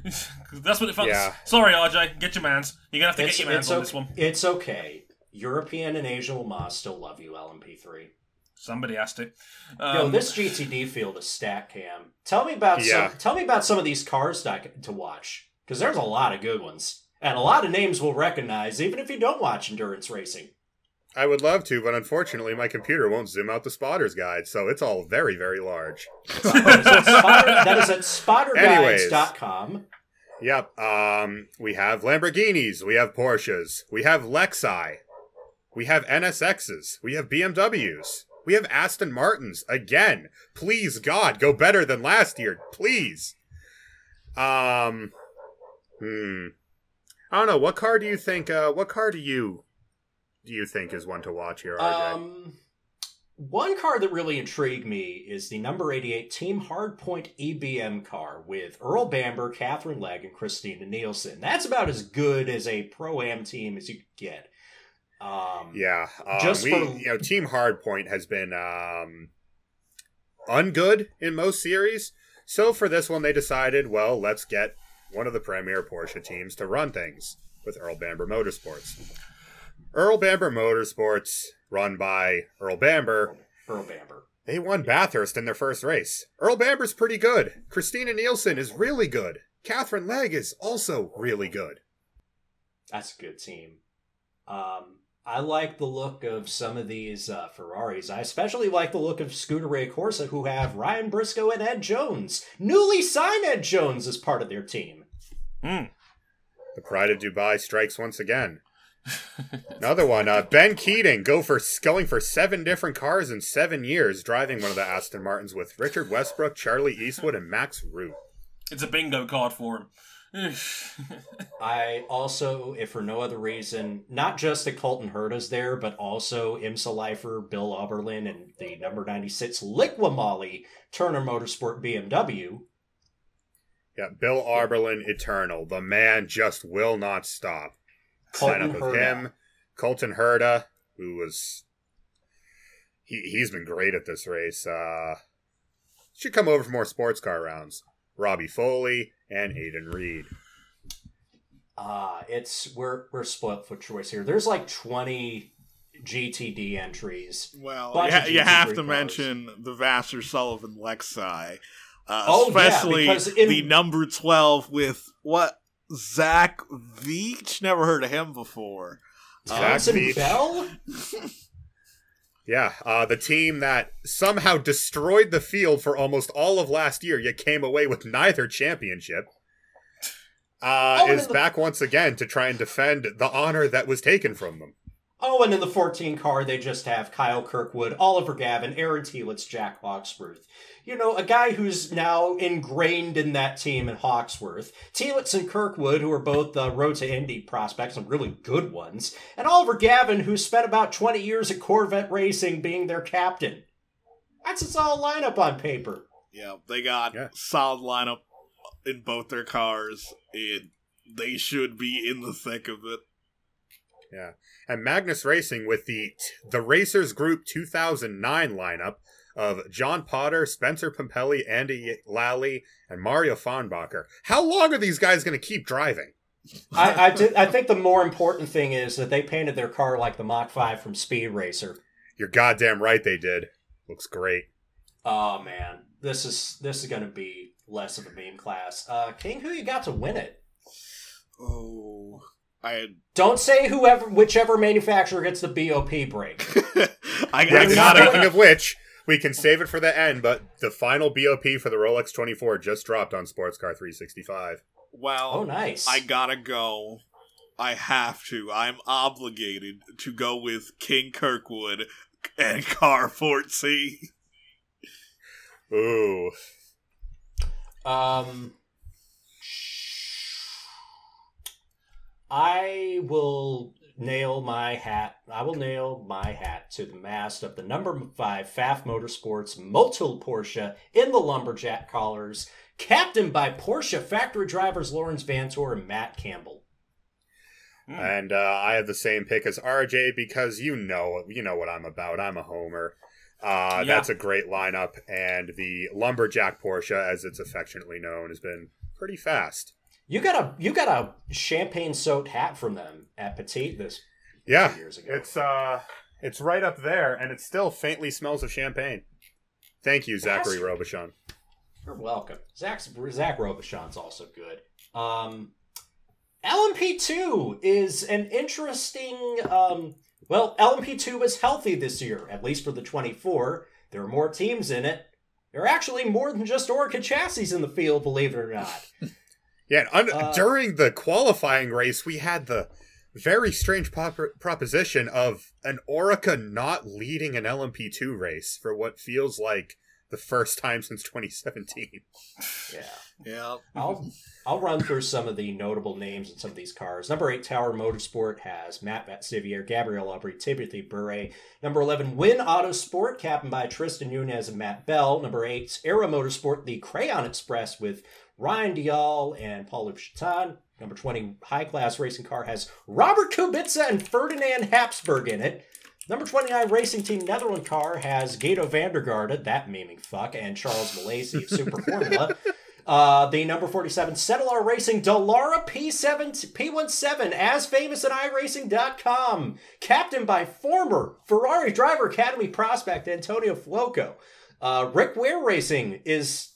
that's what it felt. Yeah. Sorry, RJ, get your mans. You're gonna have to It's, get your mans on o- this one. it's okay. European and Asian Le Mans still love you, LMP3. Somebody has to. Um, Yo, this GTD field is stat cam. Tell me about Yeah. some. Tell me about some of these cars to, to watch, because there's a lot of good ones, and a lot of names we'll recognize, even if you don't watch endurance racing. I would love to, but unfortunately, my computer won't zoom out the spotters guide, so it's all very, very large. Spotter, that is at Anyways. spotterguides.com. Yep. Um, we have Lamborghinis, we have Porsches, we have Lexi, we have NSXs, we have BMWs, we have Aston Martins. Again, please God, go better than last year, please. Um, hmm. I don't know. What car do you think? Uh, what car do you do you think is one to watch here, RJ? Um, one car that really intrigued me is the number 88 Team Hardpoint EBM car with Earl Bamber, Katherine Legge, and Christina Nielsen. That's about as good as a pro am team as you could get. Um, Yeah, um, Just we, for- you know, Team Hardpoint has been um, ungood in most series. So for this one, they decided, well, let's get one of the premier Porsche teams to run things with Earl Bamber Motorsports. Earl Bamber Motorsports, run by Earl Bamber, Earl Bamber. they won Bathurst in their first race. Earl Bamber's pretty good. Christina Nielsen is really good. Katherine Legge is also really good. That's a good team. Um, I like the look of some of these uh, Ferraris. I especially like the look of Scuderia Corsa, who have Ryan Briscoe and Ed Jones. Newly signed Ed Jones as part of their team. hmm. The pride of Dubai strikes once again. Another one, uh, Ben Keating, go for going for seven different cars in seven years, driving one of the Aston Martins with Richard Westbrook, Charlie Eastwood, and Max Root. It's a bingo card for him. I also, if for no other reason, not just that Colton Herta's there, but also IMSA lifer Bill Auberlen and the number 96 Liqui Moly Turner Motorsport BMW. Yeah, Bill Auberlen, Eternal. The man just will not stop. Sign Colton up with Herta. him, Colton Herta, who was he he's been great at this race. Uh, should come over for more sports car rounds. Robby Foley and Aidan Read. Uh it's we're we're spoilt for choice here. There's like 20 GTD entries. Well, you, ha- you have to cars. mention the Vasser Sullivan Lexi, uh, Oh, especially because in- the number twelve with what Zach Veach. Never heard of him before. Zach Townsend Veach. Bell? Yeah, uh, the team that somehow destroyed the field for almost all of last year, yet came away with neither championship, uh, Oh, is the- back once again to try and defend the honor that was taken from them. Oh, and in the 14 car, they just have Kyle Kirkwood, Oliver Gavin, Aaron Telitz, Jack Hawksworth. You know, a guy who's now ingrained in that team in Hawksworth. Telitz and Kirkwood, who are both uh, Road to Indy prospects, and really good ones. And Oliver Gavin, who spent about 20 years at Corvette Racing being their captain. That's a solid lineup on paper. Yeah, they got Yeah. solid lineup in both their cars, and they should be in the thick of it. Yeah, and Magnus Racing with the the Racers Group 2009 lineup of John Potter, Spencer Pumpelly, Andy Lally, and Mario Farnbacher. How long are these guys going to keep driving? I, I, did, I think the more important thing is that they painted their car like the Mach 5 from Speed Racer. You're goddamn right they did. Looks great. Oh man, this is this is gonna be less of a meme class. Uh, King, who you got to win it? Oh, I Don't say whoever, whichever manufacturer gets the BOP break. I, I gotta. speaking of which, we can save it for the end, but the final BOP for the Rolex 24 just dropped on Sports Car 365. Well, Oh, nice. I gotta go. I have to. I'm obligated to go with King Kirkwood and Car 14. Ooh. Um, I will nail my hat. I will nail my hat to the mast of the number five Pfaff Motorsports Motul Porsche in the lumberjack collars, captained by Porsche factory drivers Laurens Vanthoor and Matt Campbell. And uh, I have the same pick as RJ because you know you know what I'm about. I'm a homer. Uh, Yeah. That's a great lineup, and the lumberjack Porsche, as it's affectionately known, has been pretty fast. You got a you got a champagne soaked hat from them at Petit this Yeah, years ago. it's uh, it's right up there, and it still faintly smells of champagne. Thank you, Zacharie Robichon. You're welcome. Zach Zach Robichon's also good. Um, LMP2 is an interesting. Um, well, LMP2 was healthy this year, at least for the 24. There are more teams in it. There are actually more than just Oreca chassis in the field, believe it or not. Yeah, un- Uh, during the qualifying race, we had the very strange prop- proposition of an Oreca not leading an LMP2 race for what feels like the first time since 2017. Yeah. Yeah. I'll I'll run through some of the notable names in some of these cars. Number eight, Tower Motorsport has Matt Vaxiviere, Gabriel Aubry, Timothy Buret. Number eleven, Win Autosport, captained by Tristan Nunez and Matt Bell. Number eight, Era Motorsport, the Crayon Express with Ryan Dalziel and Paul Chatin. Number twenty, High Class Racing Car has Robert Kubica and Ferdinand Habsburg in it. Number 29 Racing Team Nederland car has Giedo van der Garde, that memeing fuck, and Charles Milesi of Super Formula. Uh, the number 47 Settler Racing Dallara P7 P17, as famous at iRacing.com, captained by former Ferrari Driver Academy prospect Antonio Fuoco. Uh, Rick Ware Racing is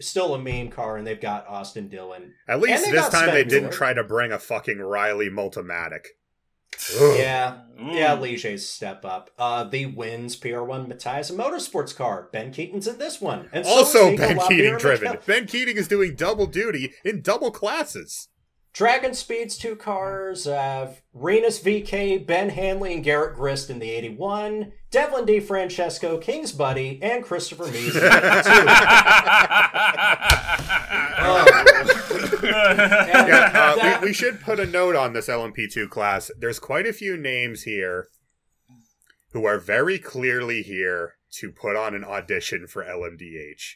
still a meme car, and they've got Austin Dillon. At least this time Sven they didn't try to bring a fucking Riley Multimatic. Ugh. Yeah, Mm. yeah, Liege's step up. Uh, the wins PR1 Matthias a motorsports car. Ben Keating's in this one, and so Also, is Ben LaPierre Keating driven. Mikel- Ben Keating is doing double duty in double classes. Dragon Speed's two cars have Renus VK, Ben Hanley, and Garrett Grist in the 81, Devlin DeFrancesco, King's Buddy, and Christopher Mies in the 82. And Yeah, uh, we, we should put a note on this LMP2 class. There's quite a few names here who are very clearly here to put on an audition for LMDH.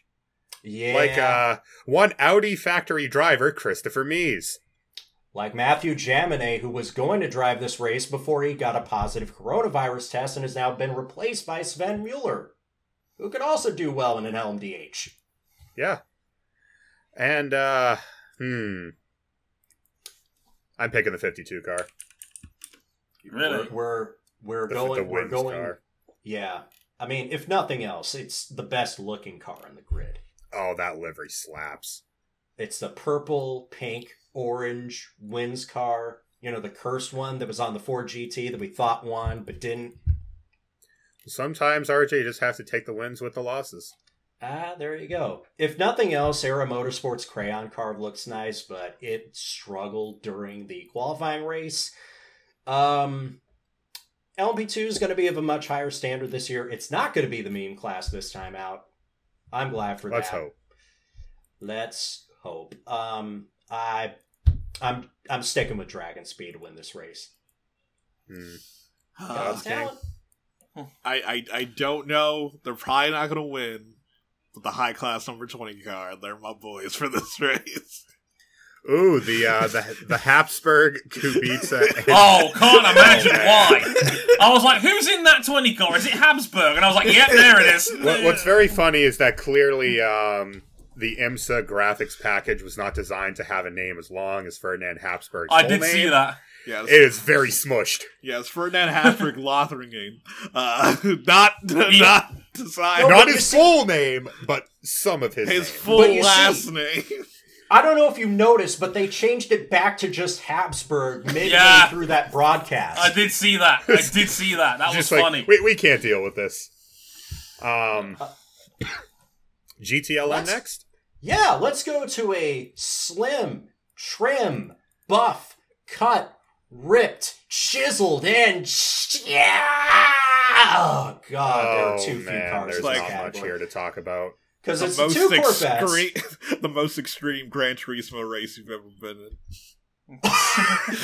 yeah, Like uh, one Audi factory driver, Christopher Mies. like Mathieu Jaminet, who was going to drive this race before he got a positive coronavirus test and has now been replaced by Sven Mueller, who could also do well in an LMDH. Yeah. And uh hmm. I'm picking the 52 car. Really? We're we're, we're The, going the we're going car. Yeah. I mean, if nothing else, it's the best looking car in the grid. Oh, that livery slaps. It's the purple, pink, orange wins car. You know, the cursed one that was on the Ford GT that we thought won but didn't. Sometimes RJ you just have to take the wins with the losses. Ah, there you go. If nothing else, Era Motorsports crayon card looks nice, but it struggled during the qualifying race. Um, LMP2 is going to be of a much higher standard this year. It's not going to be the meme class this time out. I'm glad for that. Let's hope. Let's hope. Um, I, I'm I'm sticking with Dragon Speed to win this race. Got God's the king. talent. I, I I don't know. They're probably not gonna win. But the high class number twenty car, they're my boys for this race. Ooh, the uh the the Habsburg Kubica. Oh, can't imagine why. I was like, who's in that 20 car? Is it Habsburg? And I was like, yep, there it is. What, what's very funny is that clearly um, the IMSA graphics package was not designed to have a name as long as Ferdinand Habsburg's I did name. see that. Yes, It is very smushed. yes, Ferdinand Habsburg Lothringen. Uh, not not design No, not but you his see- full name, but some of his, his name. full But you last see- name. I don't know if you noticed, but they changed it back to just Habsburg midway Yeah. through that broadcast. I did see that. I did see that. That was Just like funny. we, we can't deal with this. Um, GTLM Let's- next. Yeah, let's go to a slim, trim, buff, cut, ripped, chiseled, and yeah. Oh god, there oh are too few man, cars there's in this like- not much here to talk about. Because The it's the most two Corvettes. extreme, the most extreme Gran Turismo race you've ever been in.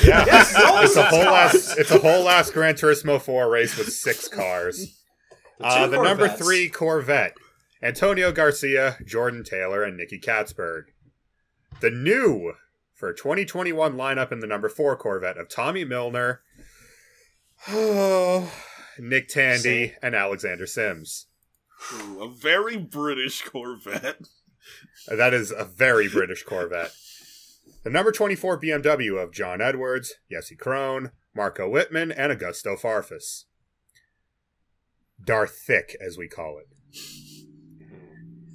Yeah, Yes, it's always a whole last it's a whole last Gran Turismo 4 race with six cars. The, Uh, the number three Corvette, Antonio Garcia, Jordan Taylor, and Nikki Catsburg. The new for 2021 lineup in the number four Corvette of Tommy Milner, Nick Tandy, Same. and Alexander Sims. Ooh, a very British Corvette. Uh, that is a very British Corvette. The number 24 BMW of John Edwards, Jesse Krohn, Marco Wittmann, and Augusto Farfus. Darth Thick, as we call it.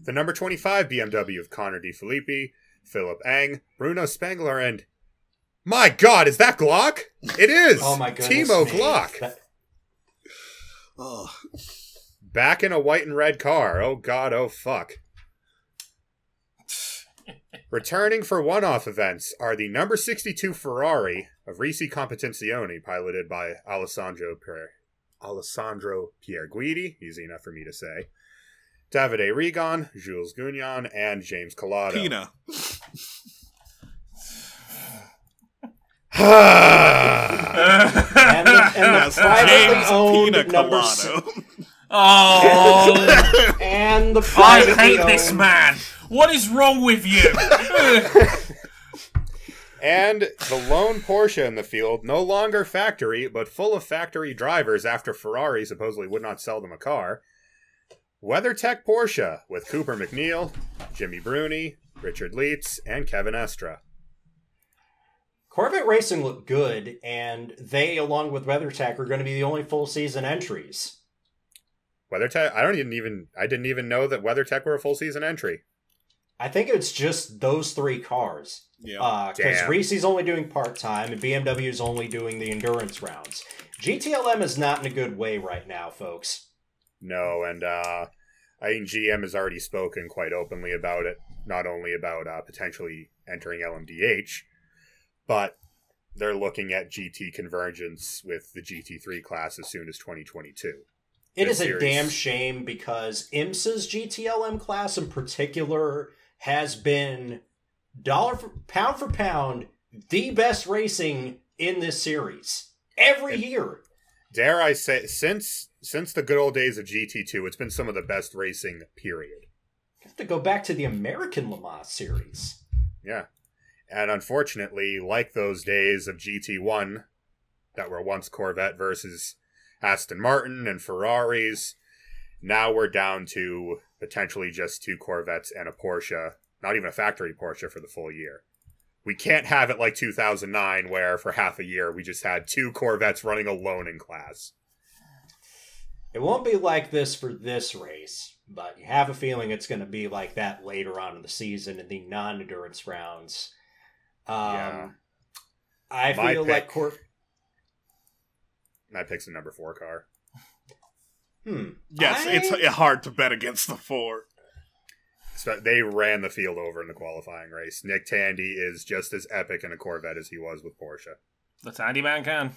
The number 25 BMW of Connor De Phillippi, Philipp Eng, Bruno Spengler, and. My god, is that Glock? It is! Oh my goodness. Timo me. Glock! That- Oh, Back in a white and red car. Oh god, oh fuck. Returning for one off events are the number 62 Ferrari of Risi Competizione, piloted by Alessandro per- Alessandro Pier Guidi, easy enough for me to say, Davide Rigon, Jules Gounon, and James Calado. Pina. And the, and the privately James owned Pina number s- oh, and the I privately hate this man. What is wrong with you? And the lone Porsche in the field, no longer factory, but full of factory drivers after Ferrari supposedly would not sell them a car. WeatherTech Porsche with Cooper MacNeil, Jimmy Bruni, Richard Lietz, and Kevin Estre. Corvette Racing looked good, and they, along with WeatherTech, are going to be the only full season entries. WeatherTech, I don't even, even I didn't even know that WeatherTech were a full season entry. I think it's just those three cars. Yeah. Because Damn. Risi's only doing part time, and BMW is only doing the endurance rounds. GTLM is not in a good way right now, folks. No, and uh, I think GM has already spoken quite openly about it, not only about uh, potentially entering LMDH, but they're looking at GT convergence with the GT3 class as soon as 2022. It is is a damn shame because IMSA's GTLM class in particular has been dollar for pound for pound the best racing in this series every It- year. Dare I say, since since the good old days of GT2, it's been some of the best racing. Period. You have to go back to the American Le Mans series. Yeah, and unfortunately, like those days of GT1 that were once Corvette versus Aston Martin and Ferraris, Now we're down to potentially just two Corvettes and a Porsche, not even a factory Porsche for the full year. We can't have it like 2009, where for half a year we just had two Corvettes running alone in class. It won't be like this for this race, but you have a feeling it's going to be like that later on in the season in the non-endurance rounds. Um, Yeah. I My feel pick- like Cor- My pick's a number four car. hmm. Yes, I- it's hard to bet against the four. So they ran the field over in the qualifying race. Nick Tandy is just as epic in a Corvette as he was with Porsche. The Tandy Man can.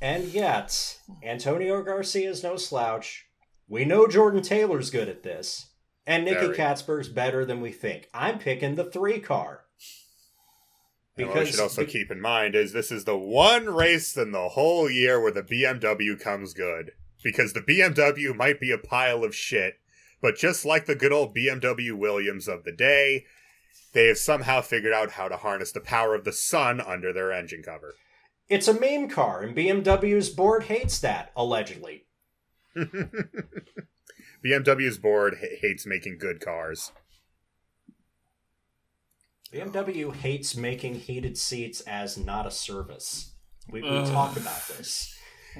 And yet, Antonio Garcia is no slouch. We know Jordan Taylor's good at this. And Nicky Very. Catsburg's better than we think. I'm picking the three car. And what we should also keep in mind is this is the one race in the whole year where the BMW comes good. Because the BMW might be a pile of shit, but just like the good old BMW Williams of the day, they have somehow figured out how to harness the power of the sun under their engine cover. it's a meme car, and BMW's board hates that, allegedly. BMW's board ha- hates making good cars. BMW hates making heated seats as not a service. We, we Ugh. talked about this.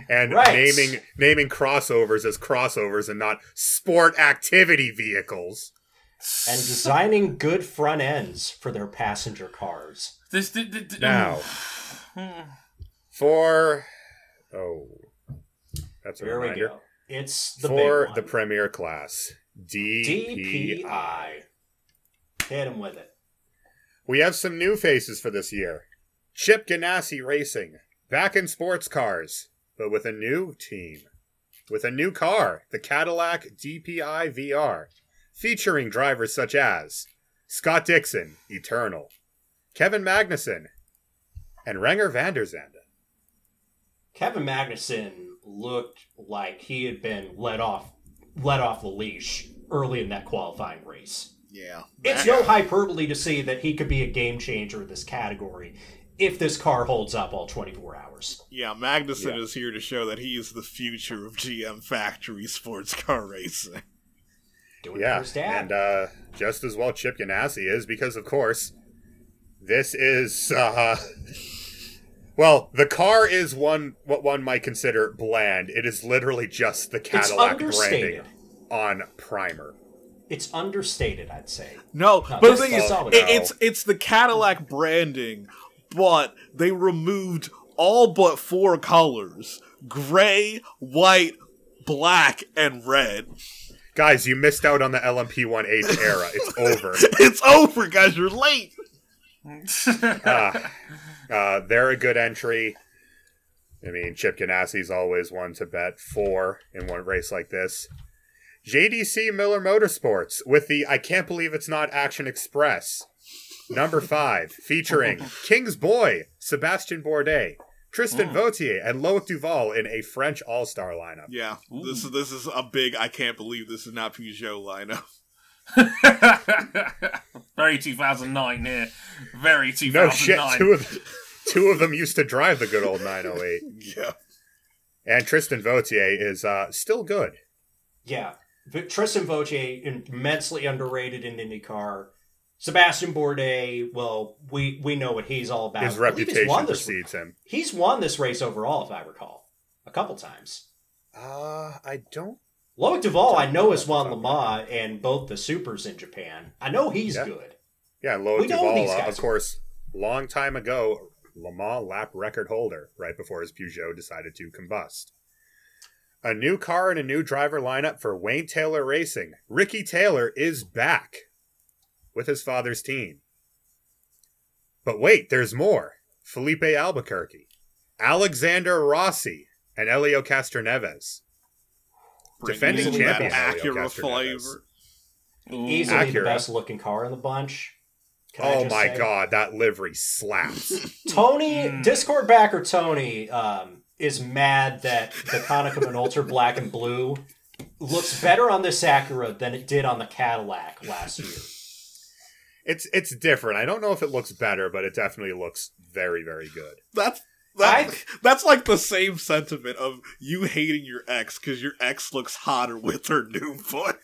And Right. naming naming crossovers as crossovers and not sport activity vehicles. And designing good front ends for their passenger cars. This, th- th- th- Now. Hmm. For oh that's a Here we reminder. go. It's the For big the one. premier class. DPI. DPI. Hit him with it. We have some new faces for this year. Chip Ganassi Racing, back in sports cars, but with a new team. With a new car, the Cadillac DPI VR, featuring drivers such as Scott Dixon, Eternal, Kevin Magnussen, and Renger van der Zande. Kevin Magnussen looked like he had been let off let off the leash early in that qualifying race. Yeah. It's no hyperbole to say that he could be a game changer in this category if this car holds up all 24 hours. Yeah, Magnussen Yeah. is here to show that he is the future of GM factory sports car racing. Doing Yeah, his dad. and uh, just as well Chip Ganassi is because, of course, this is uh, well, the car is one what one might consider bland. It is literally just the Cadillac branding on primer. It's understated, I'd say. No, No, but the thing is is, solid. it, it's it's the Cadillac branding, but they removed all but four colors: gray, white, black, and red. Guys, you missed out on the LMP1H era. It's over. it's over, guys. You're late. Ah, uh, they're a good entry. I mean, Chip Ganassi's always one to bet for in one race like this. JDC Miller Motorsports with the I can't believe it's not Action Express. Number five, featuring King's Boy, Sebastian Bourdais, Tristan Mm. Vautier, and Loic Duval in a French All Star lineup. Yeah, Ooh. this is this is a big. I can't believe this is not Peugeot lineup. Very 2009 here. Very 2009. No shit, two of two of them used to drive the good old 908. Yeah, And Tristan Vautier is uh, still good. Yeah. V- Tristan Vautier, immensely underrated in IndyCar. Sebastian Bourdais, well, we, we know what he's all about. His I he's reputation won this- precedes him. He's won this race overall, if I recall, a couple times. Uh, I don't. Loic Duval, I know, has Off the won Le Mans and both the Supers in Japan. I know he's Yeah. good. Yeah, Loic We know Duval, these uh, guys of are- course, long time ago, Le Mans lap record holder, right before his Peugeot decided to combust. A new car and a new driver lineup for Wayne Taylor Racing. Ricky Taylor is back with his father's team. But wait, there's more. Filipe Albuquerque, Alexander Rossi, and Helio Castroneves. Defending champion, Elio Acura flavor. Easily Acura. the best looking car in the bunch. Can Oh my say? god, that livery slaps. Tony, Hmm. Discord backer Tony, um, is mad that the Konica Minolta Black and Blue looks better on this Acura than it did on the Cadillac last year. It's it's different. I don't know if it looks better, but it definitely looks very very good. That's That, I- that's like the same sentiment of you hating your ex because your ex looks hotter with her new foot.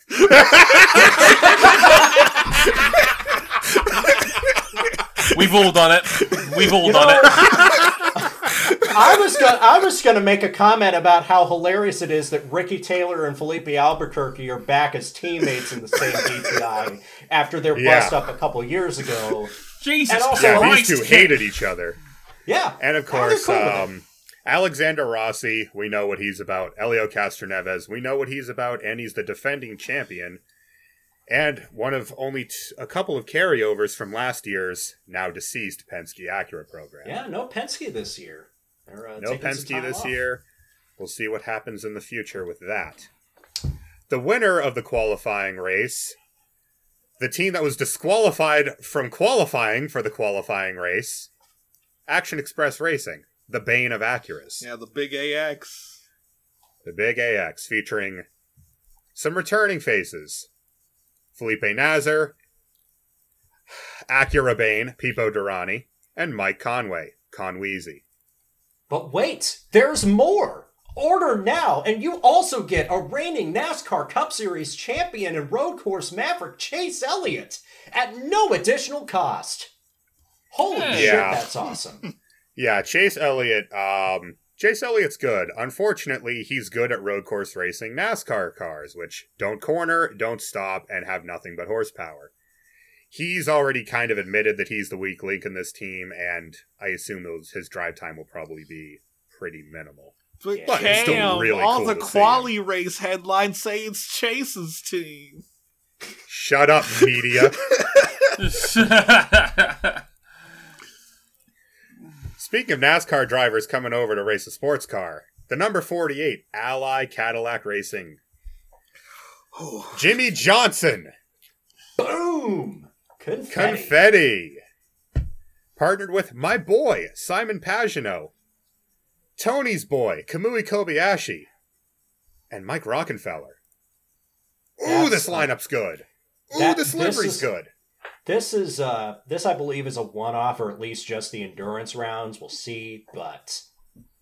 We've all done it. We've all You done know, it. I was gonna I was gonna make a comment about how hilarious it is that Ricky Taylor and Filipe Albuquerque are back as teammates in the same DPI after their Yeah. bust up a couple years ago. Jesus And also- Yeah, Christ. these two hated each other. Yeah, And of course, cool um, Alexander Rossi, we know what he's about. Helio Castroneves, we know what he's about, and he's the defending champion. And one of only t- a couple of carryovers from last year's now deceased Penske Acura program. yeah, no Penske this year. They're, uh, no taking Penske this off. year. We'll see what happens in the future with that. The winner of the qualifying race, the team that was disqualified from qualifying for the qualifying race, Action Express Racing, the bane of Acuras. yeah, the big AX. The Big AX featuring some returning faces. Felipe Nasr, Acura Bane, Pipo Derani, and Mike Conway, Conweezy. But wait, there's more. Order now, and you also get a reigning NASCAR Cup Series champion and road course maverick Chase Elliott at no additional cost. Holy Yeah. shit, that's awesome. Yeah, Chase Elliott. Um, Chase Elliott's good. Unfortunately, he's good at road course racing NASCAR cars, which don't corner, don't stop, and have nothing but horsepower. He's already kind of admitted that he's the weak link in this team, and I assume those his drive time will probably be pretty minimal. But Yeah. But it's still damn, really all cool the to quali race headlines say it's Chase's team. Shut up, media. Speaking of NASCAR drivers coming over to race a sports car, the number 48 Ally Cadillac Racing. Jimmie Johnson, Boom! Confetti. Confetti. Partnered with my boy, Simon Pagenaud. Tony's boy, Kamui Kobayashi. And Mike Rockenfeller. Ooh, That's- this lineup's good. Ooh, that- this livery's is- good. This is uh this I believe is a one off or at least just the endurance rounds. We'll see, but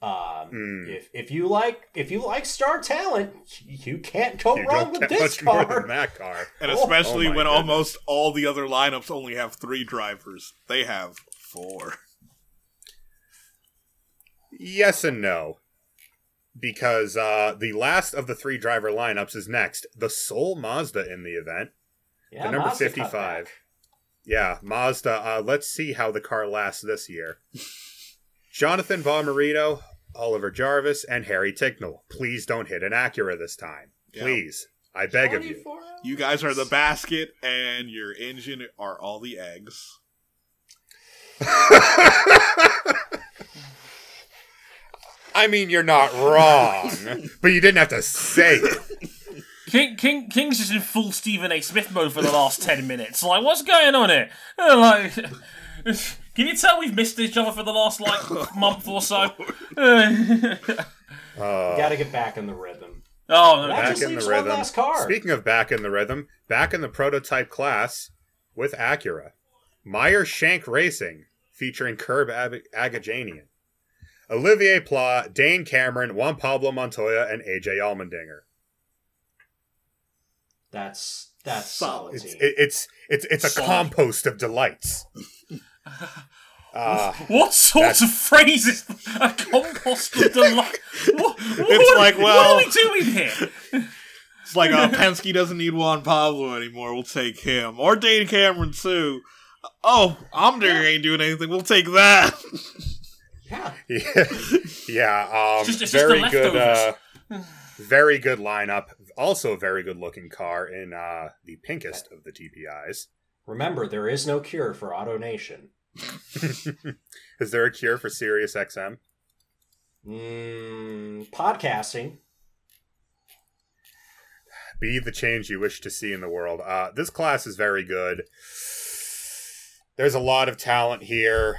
um Hmm. if if you like if you like star talent, you can't go You wrong with this much more car. than that car. And Oh, especially oh my when goodness. almost all the other lineups only have three drivers. They have four. Yes and no. Because uh, the last of the three driver lineups is next. The sole Mazda in the event. Yeah, the number 55. Yeah, Mazda. Uh, let's see how the car lasts this year. Jonathan Bomarito, Oliver Jarvis, and Harry Tincknell. Please don't hit an Acura this time. Yeah. Please. I beg of you. hours? You guys are the basket, and your engine are all the eggs. I mean, you're not wrong, but you didn't have to say it. King, King, King's just in full Stephen A. Smith mode for the last ten minutes. Like, what's going on here? Like, can you tell we've missed each other for the last like month or so? Uh, Uh, Got to get back in the rhythm. oh, no, That back just in the leaves one rhythm. last car. Speaking of back in the rhythm, back in the prototype class with Acura, Meyer Shank Racing featuring Curb Ab- Agajanian, Olivier Pla, Dane Cameron, Juan Pablo Montoya, and AJ Allmendinger. That's that's Solid. solid. It's team. it, it's it's it's a Solid. compost of delights. Uh, What sort of phrase is a compost of delight? What, It's what- like, what are we doing here? It's like uh, Penske doesn't need Juan Pablo anymore. We'll take him. Or Dane Cameron, too. Oh, Omdinger ain't doing anything. We'll take that. yeah. yeah, yeah um, It's just- it's just very the good. Uh, very good lineup. Also, a very good looking car in uh, the pinkest of the DPIs. Remember, there is no cure for AutoNation. Is there a cure for Sirius XM? Mm, podcasting. Be the change you wish to see in the world. Uh, this class is very good. There's a lot of talent here.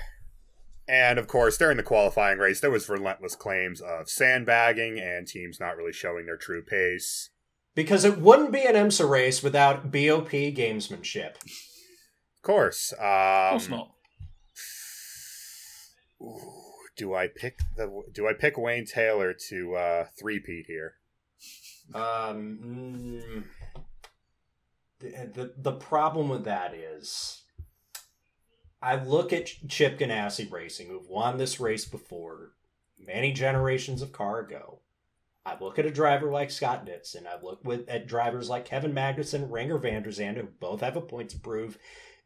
And of course, during the qualifying race, there was relentless claims of sandbagging and teams not really showing their true pace. Because it wouldn't be an IMSA race without BOP gamesmanship. Of course. Um, Of course not. Do I pick the do I pick Wayne Taylor to uh three-peat here? Um, mm, the, the the problem with that is, I look at Chip Ganassi Racing, who've won this race before, many generations of car ago. I look at a driver like Scott Dixon. I look with at drivers like Kevin Magnussen, Renger van der Zande, who both have a point to prove.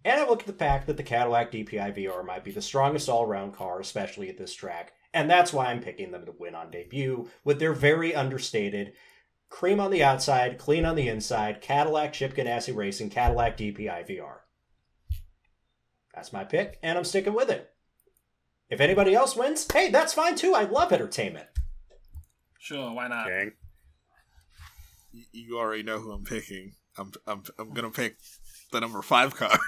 And I look at the fact that the Cadillac DPI VR might be the strongest all around car, especially at this track. And that's why I'm picking them to win on debut with their very understated cream on the outside, clean on the inside, Cadillac Chip Ganassi Racing, Cadillac DPI VR. That's my pick, and I'm sticking with it. If anybody else wins, hey, that's fine too. I love entertainment. Sure, why not? Gang. You already know who I'm picking. I'm I'm I'm gonna pick the number five car.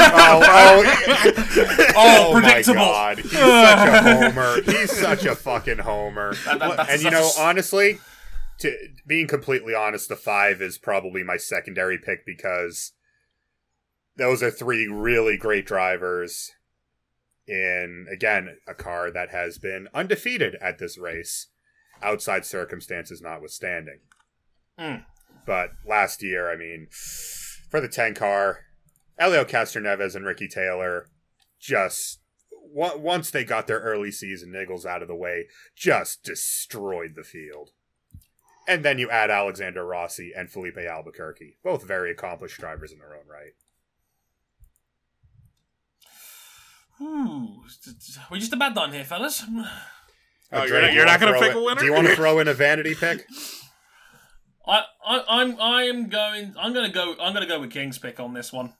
Oh, oh, Oh, my god. He's such a homer. He's such a fucking homer. That- that- and you know, a s- honestly, to being completely honest, the five is probably my secondary pick because those are three really great drivers in again a car that has been undefeated at this race, outside circumstances notwithstanding. Mm. But last year, I mean, for the ten car, Helio Castroneves and Ricky Taylor just on- once they got their early season niggles out of the way, just destroyed the field. And then you add Alexander Rossi and Filipe Albuquerque, both very accomplished drivers in their own right. Ooh, we're just about done here, fellas. Oh, you're not- do you're you not gonna pick in- a winner? Do you want to throw in a vanity pick? I, I, I'm, I am going. I'm gonna go. I'm gonna go with King's pick on this one.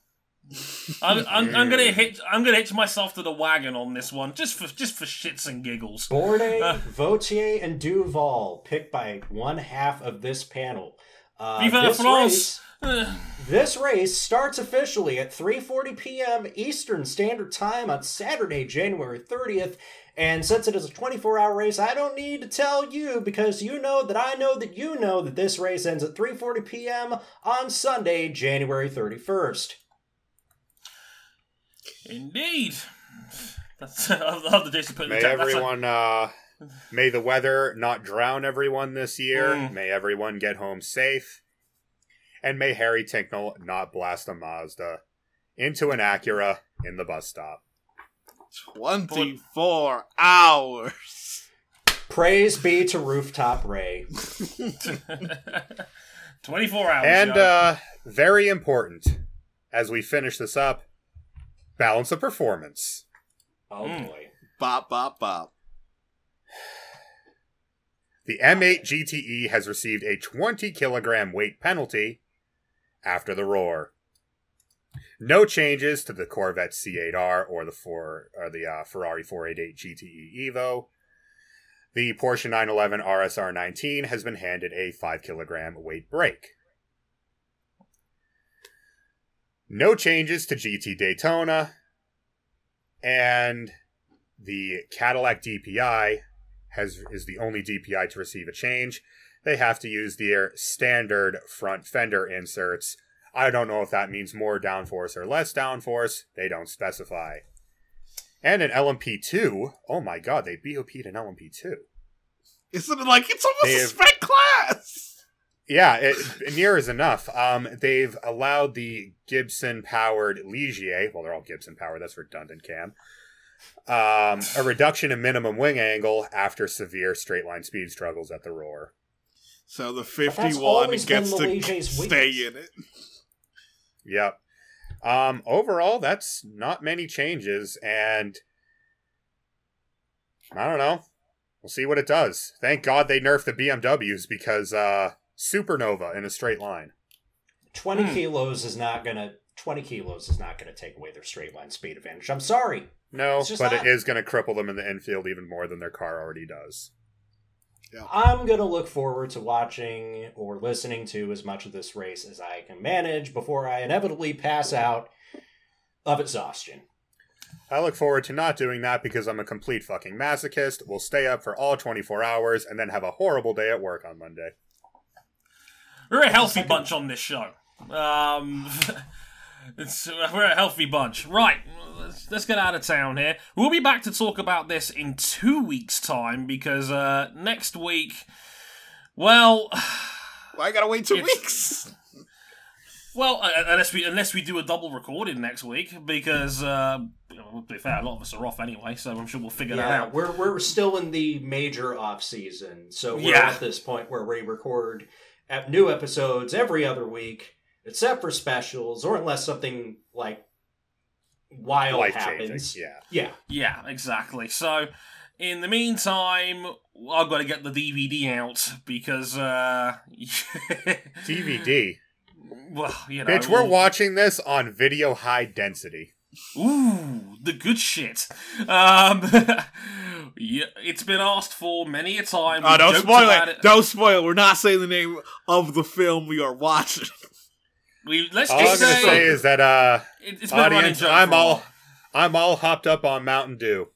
I'm, I'm, I'm gonna hit. I'm gonna hitch myself to the wagon on this one, just for, just for shits and giggles. Bourdais, Uh. Vautier, and Duval picked by one half of this panel. Uh, Vive this France! race- This race starts officially at 3:40 p.m. Eastern Standard Time on Saturday, January 30th. And since it is a 24-hour race, I don't need to tell you because you know that I know that you know that this race ends at 3:40 p.m. on Sunday, January 31st. indeed. That's. I love the Jason putting May the ta- a- everyone, uh, may the weather not drown everyone this year. Mm. May everyone get home safe. And may Harry Tincknell not blast a Mazda into an Acura in the bus stop. Twenty four hours. Praise be to Rooftop Ray. 24 hours. And uh, very important, as we finish this up, balance of performance. Oh Mm. boy. Bop bop bop. The M8 GTE has received a 20 kilogram weight penalty after the roar. No changes to the Corvette C8R or the four or the uh, Ferrari 488 GTE Evo. The Porsche 911 RSR 19 has been handed a 5 kilogram weight break. No changes to GT Daytona. And the Cadillac DPI has is the only DPI to receive a change. They have to use their standard front fender inserts. I don't know if that means more downforce or less downforce. They don't specify. And an LMP2. Oh my god, they BOP'd an LMP2. Isn't it like it's almost They a have- spec class? Yeah, it, near is enough. Um, they've allowed the Gibson powered Ligier, well, they're all Gibson powered, that's redundant, Cam. Um, a reduction in minimum wing angle after severe straight line speed struggles at the roar. So the fifty one gets to stay in it. Yep. Um, overall, that's not many changes, and I don't know. We'll see what it does. Thank God they nerfed the BMWs because uh, Supernova in a straight line. 20 Hmm. kilos is not gonna 20 kilos is not gonna take away their straight line speed advantage. I'm sorry. No, but not. it is going to cripple them in the infield even more than their car already does. I'm gonna look forward to watching or listening to as much of this race as I can manage before I inevitably pass out of exhaustion. I look forward to not doing that because I'm a complete fucking masochist. Will stay up for all 24 hours and then have a horrible day at work on Monday. We're a healthy bunch on this show. Um, It's, uh, we're a healthy bunch. Right, let's, let's get out of town here. We'll be back to talk about this in two weeks' time because uh, next week, well, I gotta wait two weeks. well, uh, unless we unless we do a double recording next week because uh, you know, to be fair, a lot of us are off anyway, so I'm sure we'll figure that Yeah, out. we're we're still in the major off season, so we're Yeah. at this point where we record ep- new episodes every other week, except for specials, or unless something like wild Life happens. changing. Yeah. Yeah, Yeah, exactly. So, in the meantime, I've got to get the DVD out because, uh, DVD. well, you know, Bitch, we're watching this on video high density. Ooh, the good shit. Um, yeah, it's been asked for many a time. Oh, don't spoil about it. Don't spoil. We're not saying the name of the film we are watching. We let's All I'm just gonna say, say is that uh it, has been audience, joke. I'm all. I'm all hopped up on Mountain Dew.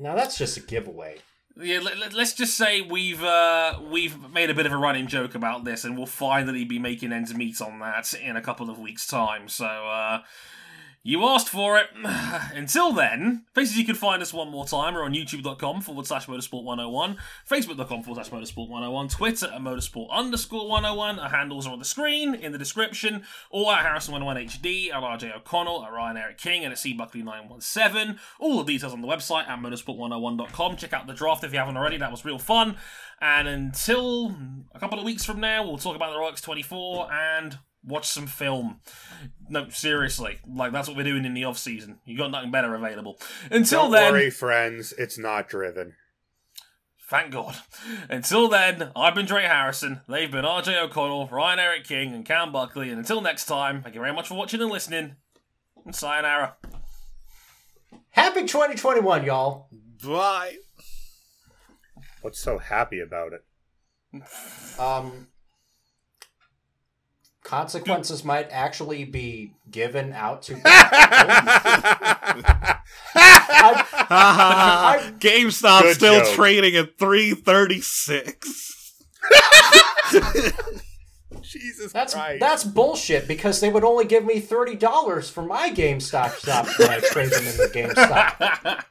now that's just a giveaway. Yeah, let, let, us just say we've uh, we've made a bit of a running joke about this, and we'll finally be making ends meet on that in a couple of weeks' time. So uh, you asked for it. Until then, places you can find us one more time are on youtube.com forward slash motorsport 101, facebook.com forward slash motorsport 101, Twitter at motorsport underscore 101. Our handles are on the screen, in the description, or at Harrison101HD, at RJ O'Connell, at Ryan Eric King, and at C Buckley917. All the details on the website at motorsport101.com. Check out the draft if you haven't already, that was real fun. And until a couple of weeks from now, we'll talk about the RX 24 and watch some film. No, seriously, like that's what we're doing in the off season. You got nothing better available. Until Don't then, worry, friends, it's not driven. thank God. Until then, I've been Dre Harrison. They've been RJ O'Connell, Ryan Eric King, and Cam Buckley. And until next time, thank you very much for watching and listening. And sayonara. Happy 2021, y'all. Bye. What's so happy about it? Um, consequences might actually be given out to. I- GameStop Good still joke. trading at three thirty six. Jesus That's Christ. that's bullshit because they would only give me thirty dollars for my GameStop stock when I trade them in the GameStop.